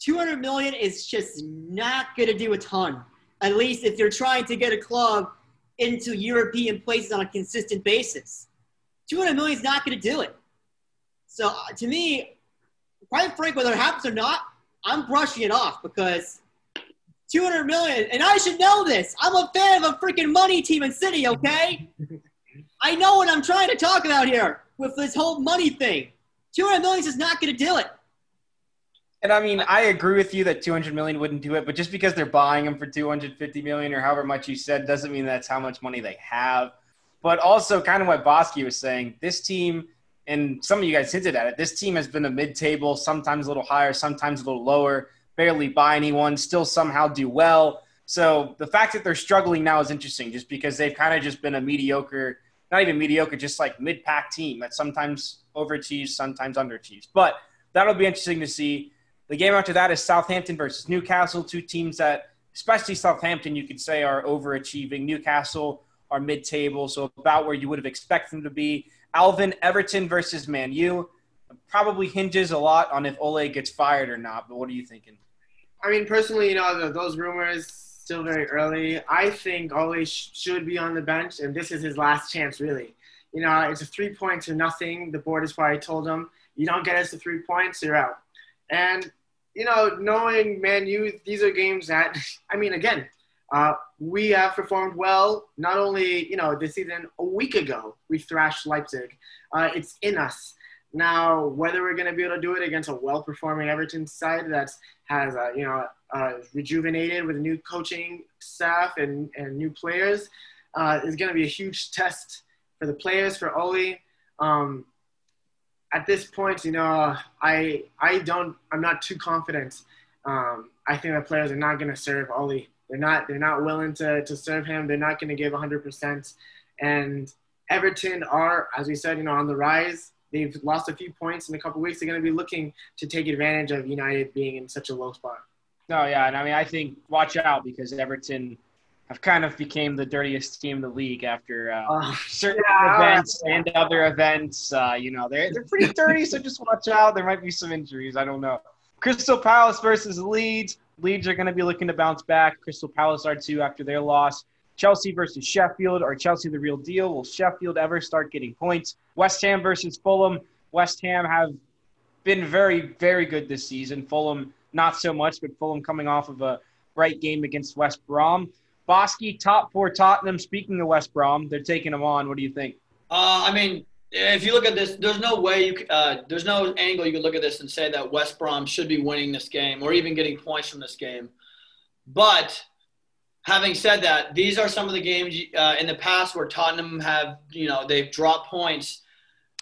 200 million is just not going to do a ton. At least if you're trying to get a club into European places on a consistent basis. 200 million is not going to do it. So uh, to me, quite frankly, whether it happens or not, I'm brushing it off because 200 million, and I should know this. I'm a fan of a freaking money team in City, okay? I know what I'm trying to talk about here with this whole money thing. 200 million is not going to do it. And I mean, I agree with you that 200 million wouldn't do it, but just because they're buying them for 250 million or however much you said doesn't mean that's how much money they have. But also, kind of what Bosky was saying, this team, and some of you guys hinted at it, this team has been a mid-table, sometimes a little higher, sometimes a little lower. Barely buy anyone, still somehow do well. So the fact that they're struggling now is interesting, just because they've kind of just been a mediocre, not even mediocre, just like mid-pack team that sometimes overachieves, sometimes underachieves. But that'll be interesting to see. The game after that is Southampton versus Newcastle, two teams that, especially Southampton, you could say are overachieving. Newcastle are mid-table, so about where you would have expected them to be. Alvin Everton versus Man U probably hinges a lot on if Ole gets fired or not. But what are you thinking? I mean, personally, you know, those rumors still very early. I think Ole sh- should be on the bench, and this is his last chance, really. You know, it's a three points to nothing. The board has probably told him, you don't get us to three points, you're out. And you know, knowing Man U, these are games that, I mean, again, uh, we have performed well. Not only, you know, this season, a week ago, we thrashed Leipzig. Uh, it's in us. Now, whether we're going to be able to do it against a well-performing Everton side that has, uh, you know, uh, rejuvenated with new coaching staff and, and new players uh, is going to be a huge test for the players, for Ole. Um, at this point, you know, I I don't I'm not too confident. Um, I think the players are not going to serve Ole. They're not they're not willing to to serve him. They're not going to give 100 percent. And Everton are, as we said, you know, on the rise. They've lost a few points in a couple weeks. They're going to be looking to take advantage of United being in such a low spot. No, yeah, and I mean, I think watch out because Everton have kind of became the dirtiest team in the league after uh, Uh, certain yeah. events and other events. Uh, you know, they're they're pretty dirty, so just watch out. There might be some injuries. I don't know. Crystal Palace versus Leeds. Leeds are going to be looking to bounce back. Crystal Palace are too after their loss. Chelsea versus Sheffield. Are Chelsea the real deal? Will Sheffield ever start getting points? West Ham versus Fulham. West Ham have been very, very good this season. Fulham, not so much, but Fulham coming off of a bright game against West Brom. Bosky, top four Tottenham. Speaking of West Brom, they're taking them on. What do you think? Uh, I mean, if you look at this, there's no way you, uh, there's no angle you could look at this and say that West Brom should be winning this game or even getting points from this game. But having said that, these are some of the games uh, in the past where Tottenham have, you know, they've dropped points,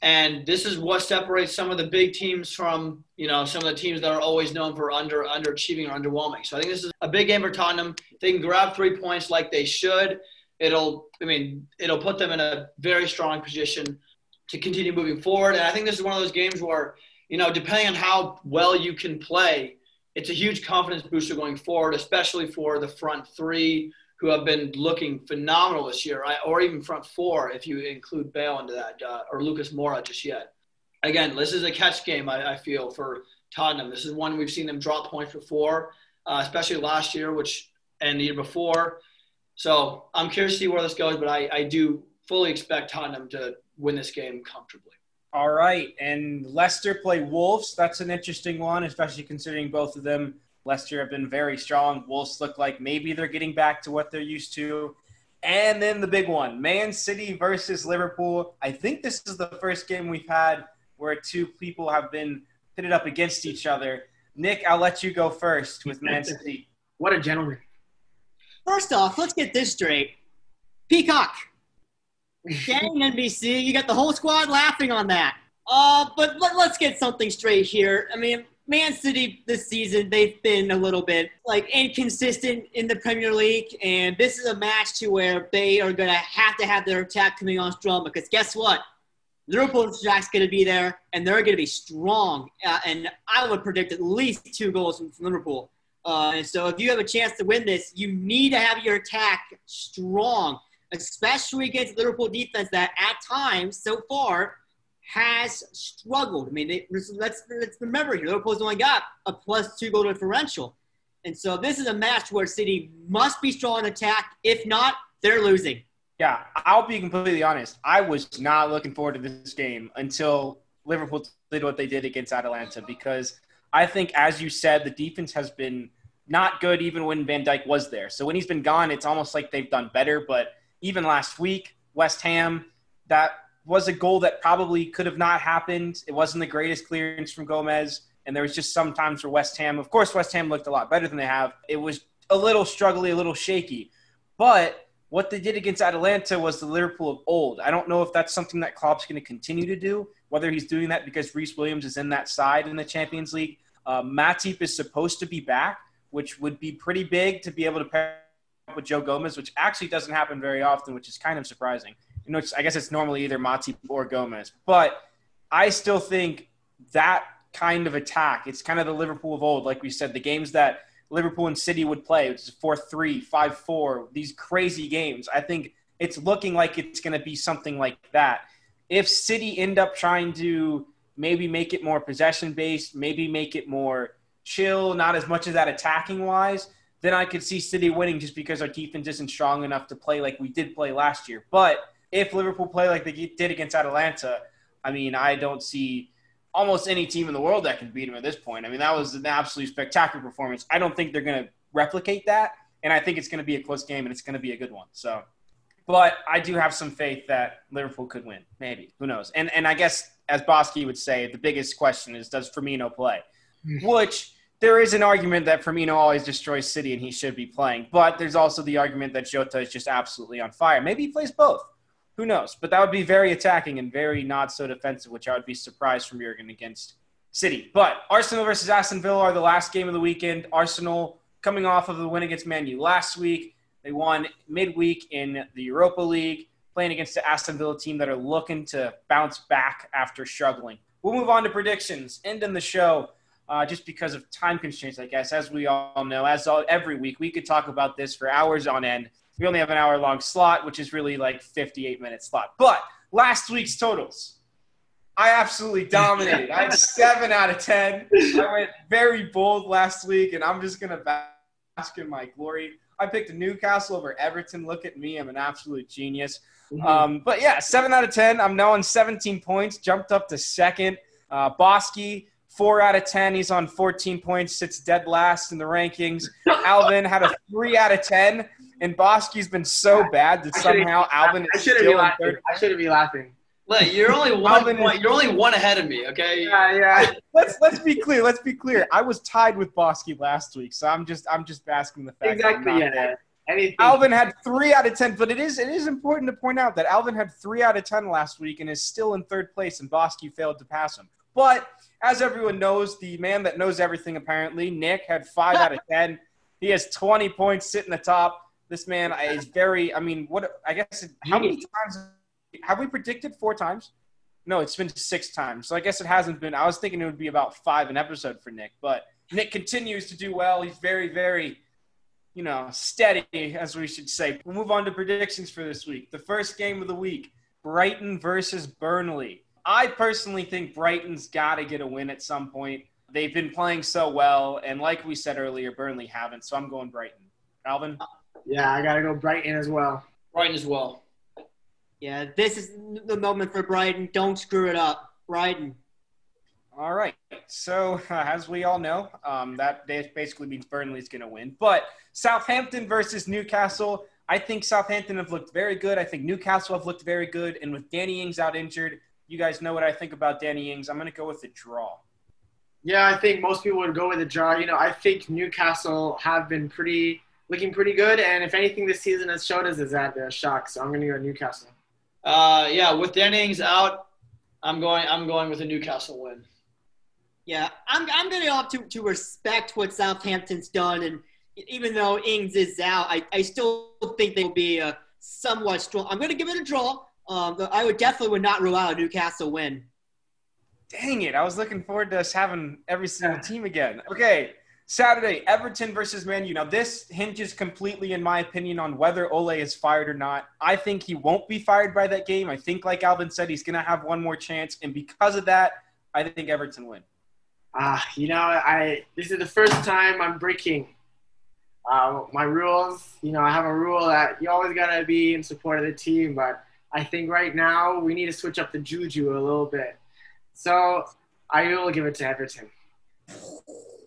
and this is what separates some of the big teams from, you know, some of the teams that are always known for under underachieving or underwhelming. So I think this is a big game for Tottenham. They can grab three points like they should. It'll, I mean, it'll put them in a very strong position to continue moving forward. And I think this is one of those games where, you know, depending on how well you can play, it's a huge confidence booster going forward, especially for the front three who have been looking phenomenal this year, right? or even front four if you include Bale into that, uh, or Lucas Moura just yet. Again, this is a catch game, I, I feel, for Tottenham. This is one we've seen them drop points before, uh, especially last year, which and the year before. So I'm curious to see where this goes, but I, I do fully expect Tottenham to win this game comfortably. All right, and Leicester play Wolves. That's an interesting one, especially considering both of them. Leicester have been very strong. Wolves look like maybe they're getting back to what they're used to. And then the big one, Man City versus Liverpool. I think this is the first game we've had where two people have been pitted up against each other. Nick, I'll let you go first with Man City. What a gentleman. First off, let's get this straight. Peacock. Dang NBC, you got the whole squad laughing on that. Uh, but let, let's get something straight here. I mean, Man City this season, they've been a little bit like inconsistent in the Premier League, and this is a match to where they are going to have to have their attack coming on strong because guess what? Liverpool's attack's going to be there, and they're going to be strong. Uh, and I would predict at least two goals from, from Liverpool. Uh, and so if you have a chance to win this, you need to have your attack strong, especially against Liverpool defense that at times so far has struggled. I mean, let's, let's remember here, Liverpool's only got a plus two goal differential. And so this is a match where City must be strong in attack. If not, they're losing. Yeah, I'll be completely honest. I was not looking forward to this game until Liverpool did what they did against Atalanta because I think, as you said, the defense has been not good even when Van Dijk was there. So when he's been gone, it's almost like they've done better. But even last week, West Ham, that was a goal that probably could have not happened. It wasn't the greatest clearance from Gomez. And there was just some times where West Ham, of course, West Ham looked a lot better than they have. It was a little struggly, a little shaky. But what they did against Atalanta was the Liverpool of old. I don't know if that's something that Klopp's going to continue to do, whether he's doing that because Rhys Williams is in that side in the Champions League. Uh, Matip is supposed to be back, which would be pretty big to be able to pair with Joe Gomez, which actually doesn't happen very often, which is kind of surprising you know, I guess it's normally either Matip or Gomez. But I still think that kind of attack, it's kind of the Liverpool of old, like we said, the games that Liverpool and City would play, which is 4 3, 5 4, these crazy games. I think it's looking like it's going to be something like that. If City end up trying to maybe make it more possession based, maybe make it more chill, not as much of that attacking wise, then I could see City winning just because our defense isn't strong enough to play like we did play last year. But if Liverpool play like they did against Atalanta, I mean, I don't see almost any team in the world that can beat them at this point. I mean, that was an absolutely spectacular performance. I don't think they're going to replicate that, and I think it's going to be a close game and it's going to be a good one. So, but I do have some faith that Liverpool could win. Maybe who knows? And and I guess as Bosky would say, the biggest question is does Firmino play? Hmm. Which there is an argument that Firmino always destroys City and he should be playing, but there's also the argument that Jota is just absolutely on fire. Maybe he plays both who knows? But that would be very attacking and very not so defensive, which I would be surprised from Jurgen against City. But Arsenal versus Aston Villa are the last game of the weekend. Arsenal coming off of the win against Man U last week. They won midweek in the Europa League, playing against the Aston Villa team that are looking to bounce back after struggling. We'll move on to predictions. Ending the show, uh, just because of time constraints, I guess. As we all know, as all, every week, we could talk about this for hours on end we only have an hour long slot, which is really like 58 minute slot. But last week's totals, I absolutely dominated. I had seven out of 10. I went very bold last week, and I'm just going to bask in my glory. I picked Newcastle over Everton. Look at me. I'm an absolute genius. Mm-hmm. Um, but yeah, seven out of 10. I'm now on 17 points, jumped up to second. Uh, Bosky, four out of 10. He's on 14 points, sits dead last in the rankings. Alvin had a three out of 10. And Bosky's been so bad that somehow Alvin is still in third. I shouldn't be laughing. Look, you're only one point, you're only one ahead of me, okay? Yeah, yeah. let's let's be clear. Let's be clear. I was tied with Bosky last week, so I'm just I'm just basking the fact. Exactly. yeah. There. Anything. Alvin had three out of ten, but it is it is important to point out that Alvin had three out of ten last week and is still in third place, and Bosky failed to pass him. But as everyone knows, the man that knows everything apparently, Nick, had five out of ten. He has 20 points sitting the top. This man is very. I mean, what? I guess how many times have we predicted? Four times? No, it's been six times. So I guess it hasn't been. I was thinking it would be about five an episode for Nick, but Nick continues to do well. He's very, very, you know, steady, as we should say. We'll move on to predictions for this week. The first game of the week: Brighton versus Burnley. I personally think Brighton's got to get a win at some point. They've been playing so well, and like we said earlier, Burnley haven't. So I'm going Brighton. Alvin. Yeah, I gotta go Brighton as well. Brighton as well. Yeah, this is the moment for Brighton. Don't screw it up, Brighton. All right. So, uh, as we all know, um, that basically means Burnley's going to win. But Southampton versus Newcastle, I think Southampton have looked very good. I think Newcastle have looked very good. And with Danny Ings out injured, you guys know what I think about Danny Ings. I'm going to go with the draw. Yeah, I think most people would go with a draw. You know, I think Newcastle have been pretty looking pretty good. And if anything, this season has showed us is that they're shocked. So I'm going to go Newcastle. Uh, yeah, with Danny Ings out, I'm going. I'm going with a Newcastle win. Yeah, I'm, I'm going to opt to, to respect what Southampton's done. And even though Ings is out, I, I still think they will be a somewhat strong. I'm going to give it a draw. Um, but I would definitely would not rule out a Newcastle win. Dang it. I was looking forward to us having every single team again. Okay. Saturday, Everton versus Man U. Now, this hinges completely, in my opinion, on whether Ole is fired or not. I think he won't be fired by that game. I think, like Alvin said, he's going to have one more chance. And because of that, I think Everton win. Ah, you know, I this is the first time I'm breaking uh, my rules. You know, I have a rule that you always gotta be in support of the team, but I think right now we need to switch up the juju a little bit. So I will give it to Everton.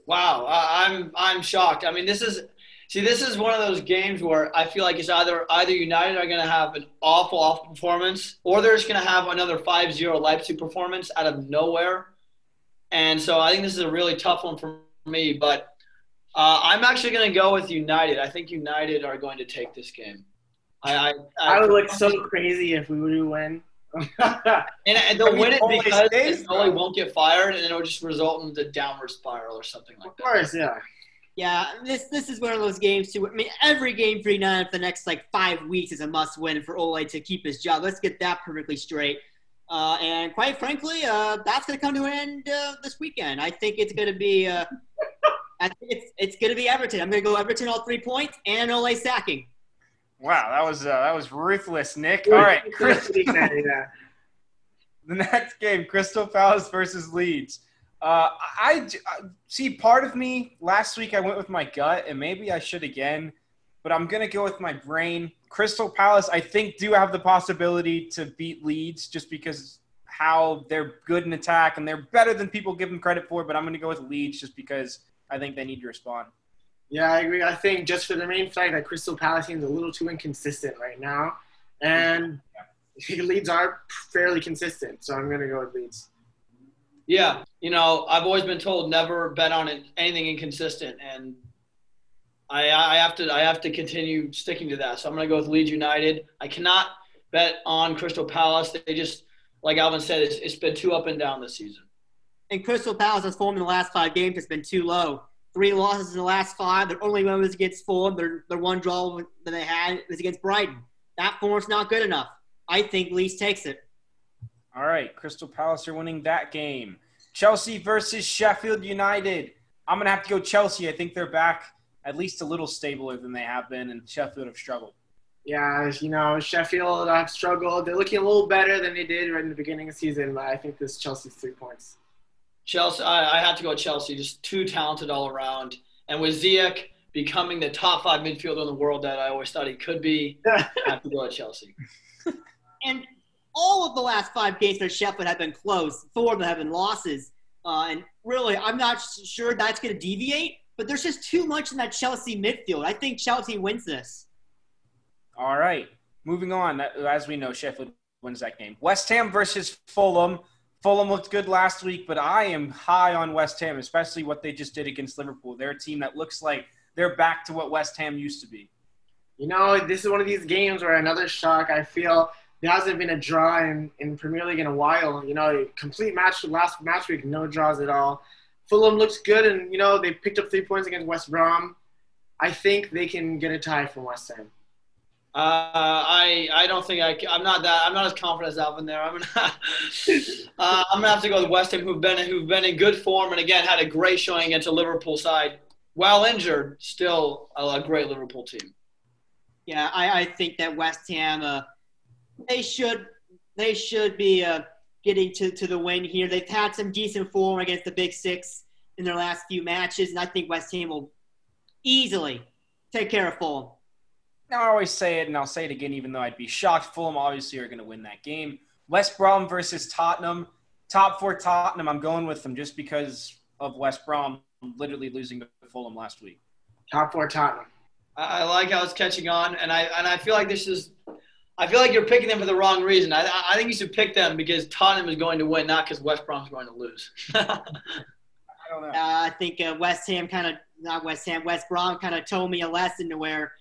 Wow, I'm I'm shocked. I mean, this is see, this is one of those games where I feel like it's either either United are going to have an awful, awful performance, or they're just going to have another 5-0 Leipzig performance out of nowhere. And so I think this is a really tough one for me. But uh, I'm actually going to go with United. I think United are going to take this game. I I, I would look so crazy if we were to win. and, and they'll I mean, win it because stays, Ole won't get fired, and it'll just result in the downward spiral or something like that. of that. course, yeah. Yeah, this this is one of those games too. I mean, every game for United for the next like five weeks is a must-win for Ole to keep his job. Let's get that perfectly straight. Uh, and quite frankly, uh, that's going to come to an end uh, this weekend. I think it's going to be. Uh, I think it's it's going to be Everton. I'm going to go Everton all three points and Ole sacking. Wow, that was uh, that was ruthless, Nick. All right, yeah. the next game, Crystal Palace versus Leeds. Uh, I, I see. Part of me last week I went with my gut, and maybe I should again, but I'm gonna go with my brain. Crystal Palace, I think, do have the possibility to beat Leeds just because how they're good in attack and they're better than people give them credit for. But I'm gonna go with Leeds just because I think they need to respond. Yeah, I agree. I think just for the main fact that Crystal Palace team is a little too inconsistent right now, and Leeds are fairly consistent, so I'm gonna go with Leeds. Yeah, you know, I've always been told never bet on anything inconsistent, and I, I have to I have to continue sticking to that. So I'm going to go with Leeds United. I cannot bet on Crystal Palace. They just, like Alvin said, it's, it's been too up and down this season. And Crystal Palace's form in the last five games has been too low. Three losses in the last five. Their only one was against Fulham. Their, their one draw that they had was against Brighton. That form's not good enough. I think Leeds takes it. All right, Crystal Palace are winning that game. Chelsea versus Sheffield United. I'm gonna have to go Chelsea. I think they're back at least a little stabler than they have been, and Sheffield have struggled. Yeah, you know, Sheffield have struggled. They're looking a little better than they did right in the beginning of the season, but I think this Chelsea's three points. Chelsea, I, I have to go at Chelsea. Just too talented all around, and with Ziyech becoming the top five midfielder in the world that I always thought he could be, I have to go at Chelsea. And all of the last five games for Sheffield have been close. Four of them have been losses. Uh, and really, I'm not sure that's going to deviate, but there's just too much in that Chelsea midfield. I think Chelsea wins this. All right, moving on. As we know, Sheffield wins that game. West Ham versus Fulham. Fulham looked good last week, but I am high on West Ham, especially what they just did against Liverpool. They're a team that looks like they're back to what West Ham used to be. You know, this is one of these games where another shock. I feel there hasn't been a draw in, in Premier League in a while. You know, complete match last match week, no draws at all. Fulham looks good, and you know they picked up three points against West Brom. I think they can get a tie from West Ham. Uh, I I don't think I I'm not that I'm not as confident as Alvin there. I'm gonna uh, I'm gonna have to go with West Ham, who've been who've been in good form and again had a great showing against a Liverpool side. While injured, still a, a great Liverpool team. Yeah, I, I think that West Ham, uh, they should they should be uh, getting to, to the win here. They've had some decent form against the Big Six in their last few matches, and I think West Ham will easily take care of Fulham. Now, I always say it, and I'll say it again, even though I'd be shocked. Fulham obviously are going to win that game. West Brom versus Tottenham. Top four Tottenham. I'm going with them just because of West Brom literally losing to Fulham last week. Top four Tottenham. I, I like how it's catching on, and I and I feel like this is. I feel like you're picking them for the wrong reason. I, I think you should pick them because Tottenham is going to win, not because West Brom's going to lose. I don't know. Uh, I think uh, West Ham kind of not West Ham, West Brom kind of told me a lesson to where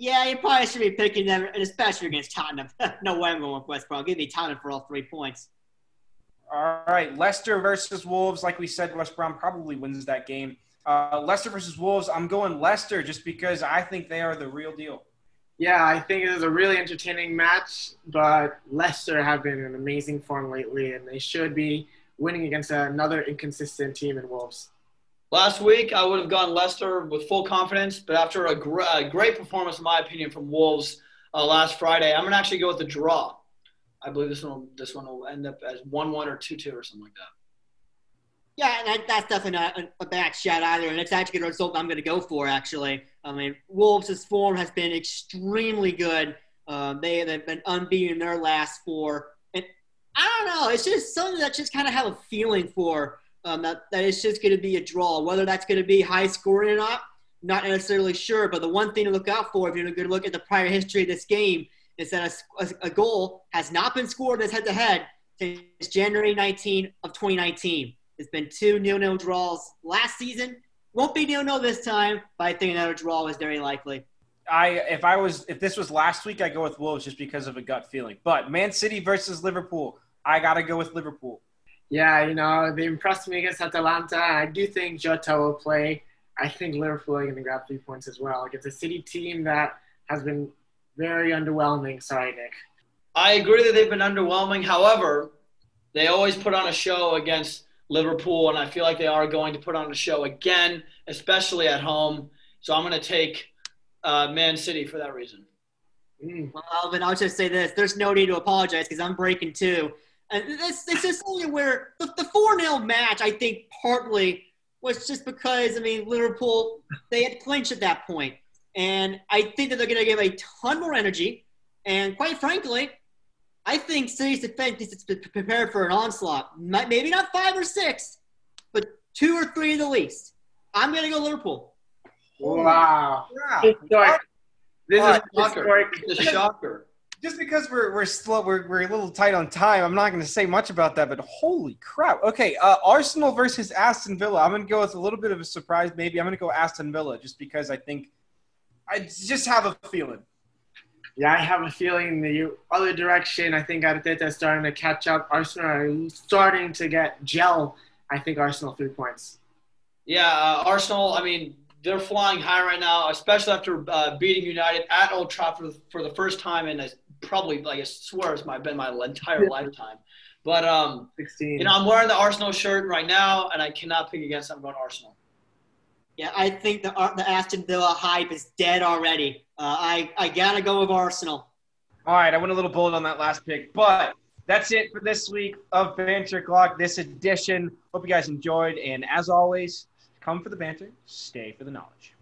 Yeah, you probably should be picking them, and especially against Tottenham. no way I'm going with West Brom. Give me Tottenham for all three points. All right, Leicester versus Wolves. Like we said, West Brom probably wins that game. Uh, Leicester versus Wolves. I'm going Leicester just because I think they are the real deal. Yeah, I think it is a really entertaining match, but Leicester have been in amazing form lately, and they should be winning against another inconsistent team in Wolves. Last week, I would have gone Leicester with full confidence, but after a, gr- a great performance, in my opinion, from Wolves uh, last Friday, I'm going to actually go with the draw. I believe this one will, this one will end up as one one or two two or something like that. Yeah, and that, that's definitely not a, a bad shot either, and it's actually the result I'm going to go for. Actually, I mean, Wolves' form has been extremely good. Um, they they've been unbeaten in their last four, and I don't know. It's just something that just kind of have a feeling for um, that that it's just going to be a draw. Whether that's going to be high scoring or not, not necessarily sure. But the one thing to look out for, if you're going to look at the prior history of this game, is that a, a, a goal has not been scored as head to head since January 19 of 2019. It's been two nil-nil draws last season. Won't be nil-nil this time, but I think another draw is very likely. I if I was if this was last week, I go with Wolves just because of a gut feeling. But Man City versus Liverpool, I gotta go with Liverpool. Yeah, you know, they impressed me against Atalanta. I do think Jota will play. I think Liverpool are going to grab three points as well. Like it's a City team that has been very underwhelming. Sorry, Nick. I agree that they've been underwhelming. However, they always put on a show against Liverpool, and I feel like they are going to put on a show again, especially at home. So I'm going to take uh, Man City for that reason. Mm. Well, Alvin, I'll just say this: there's no need to apologize because I'm breaking two, and this this is only where the, the four 0 match. I think partly was just because I mean Liverpool they had clinched at that point, and I think that they're going to give a ton more energy, and quite frankly, I think City's defense is prepared for an onslaught. Maybe not five or six, but two or three at the least. I'm going to go Liverpool. Wow. Wow. Historic. This is right, Shocker. historic. It's a shocker. Just because we're we're slow, we're, we're a little tight on time. I'm not going to say much about that, but holy crap! Okay, uh, Arsenal versus Aston Villa. I'm going to go with a little bit of a surprise. Maybe I'm going to go Aston Villa just because I think I just have a feeling. Yeah, I have a feeling the other direction. I think Arteta is starting to catch up. Arsenal are starting to get gel. I think Arsenal three points. Yeah, uh, Arsenal. I mean, they're flying high right now, especially after uh, beating United at Old Trafford for the first time in a, probably, like I swear, it's my been my entire lifetime. But um, 16. you know, I'm wearing the Arsenal shirt right now, and I cannot pick against. them. I'm going Arsenal. Yeah, I think the the Aston Villa hype is dead already. Uh, I I gotta go with Arsenal. All right, I went a little bold on that last pick, but that's it for this week of Banter Clock, this edition. Hope you guys enjoyed, and as always, come for the banter, stay for the knowledge.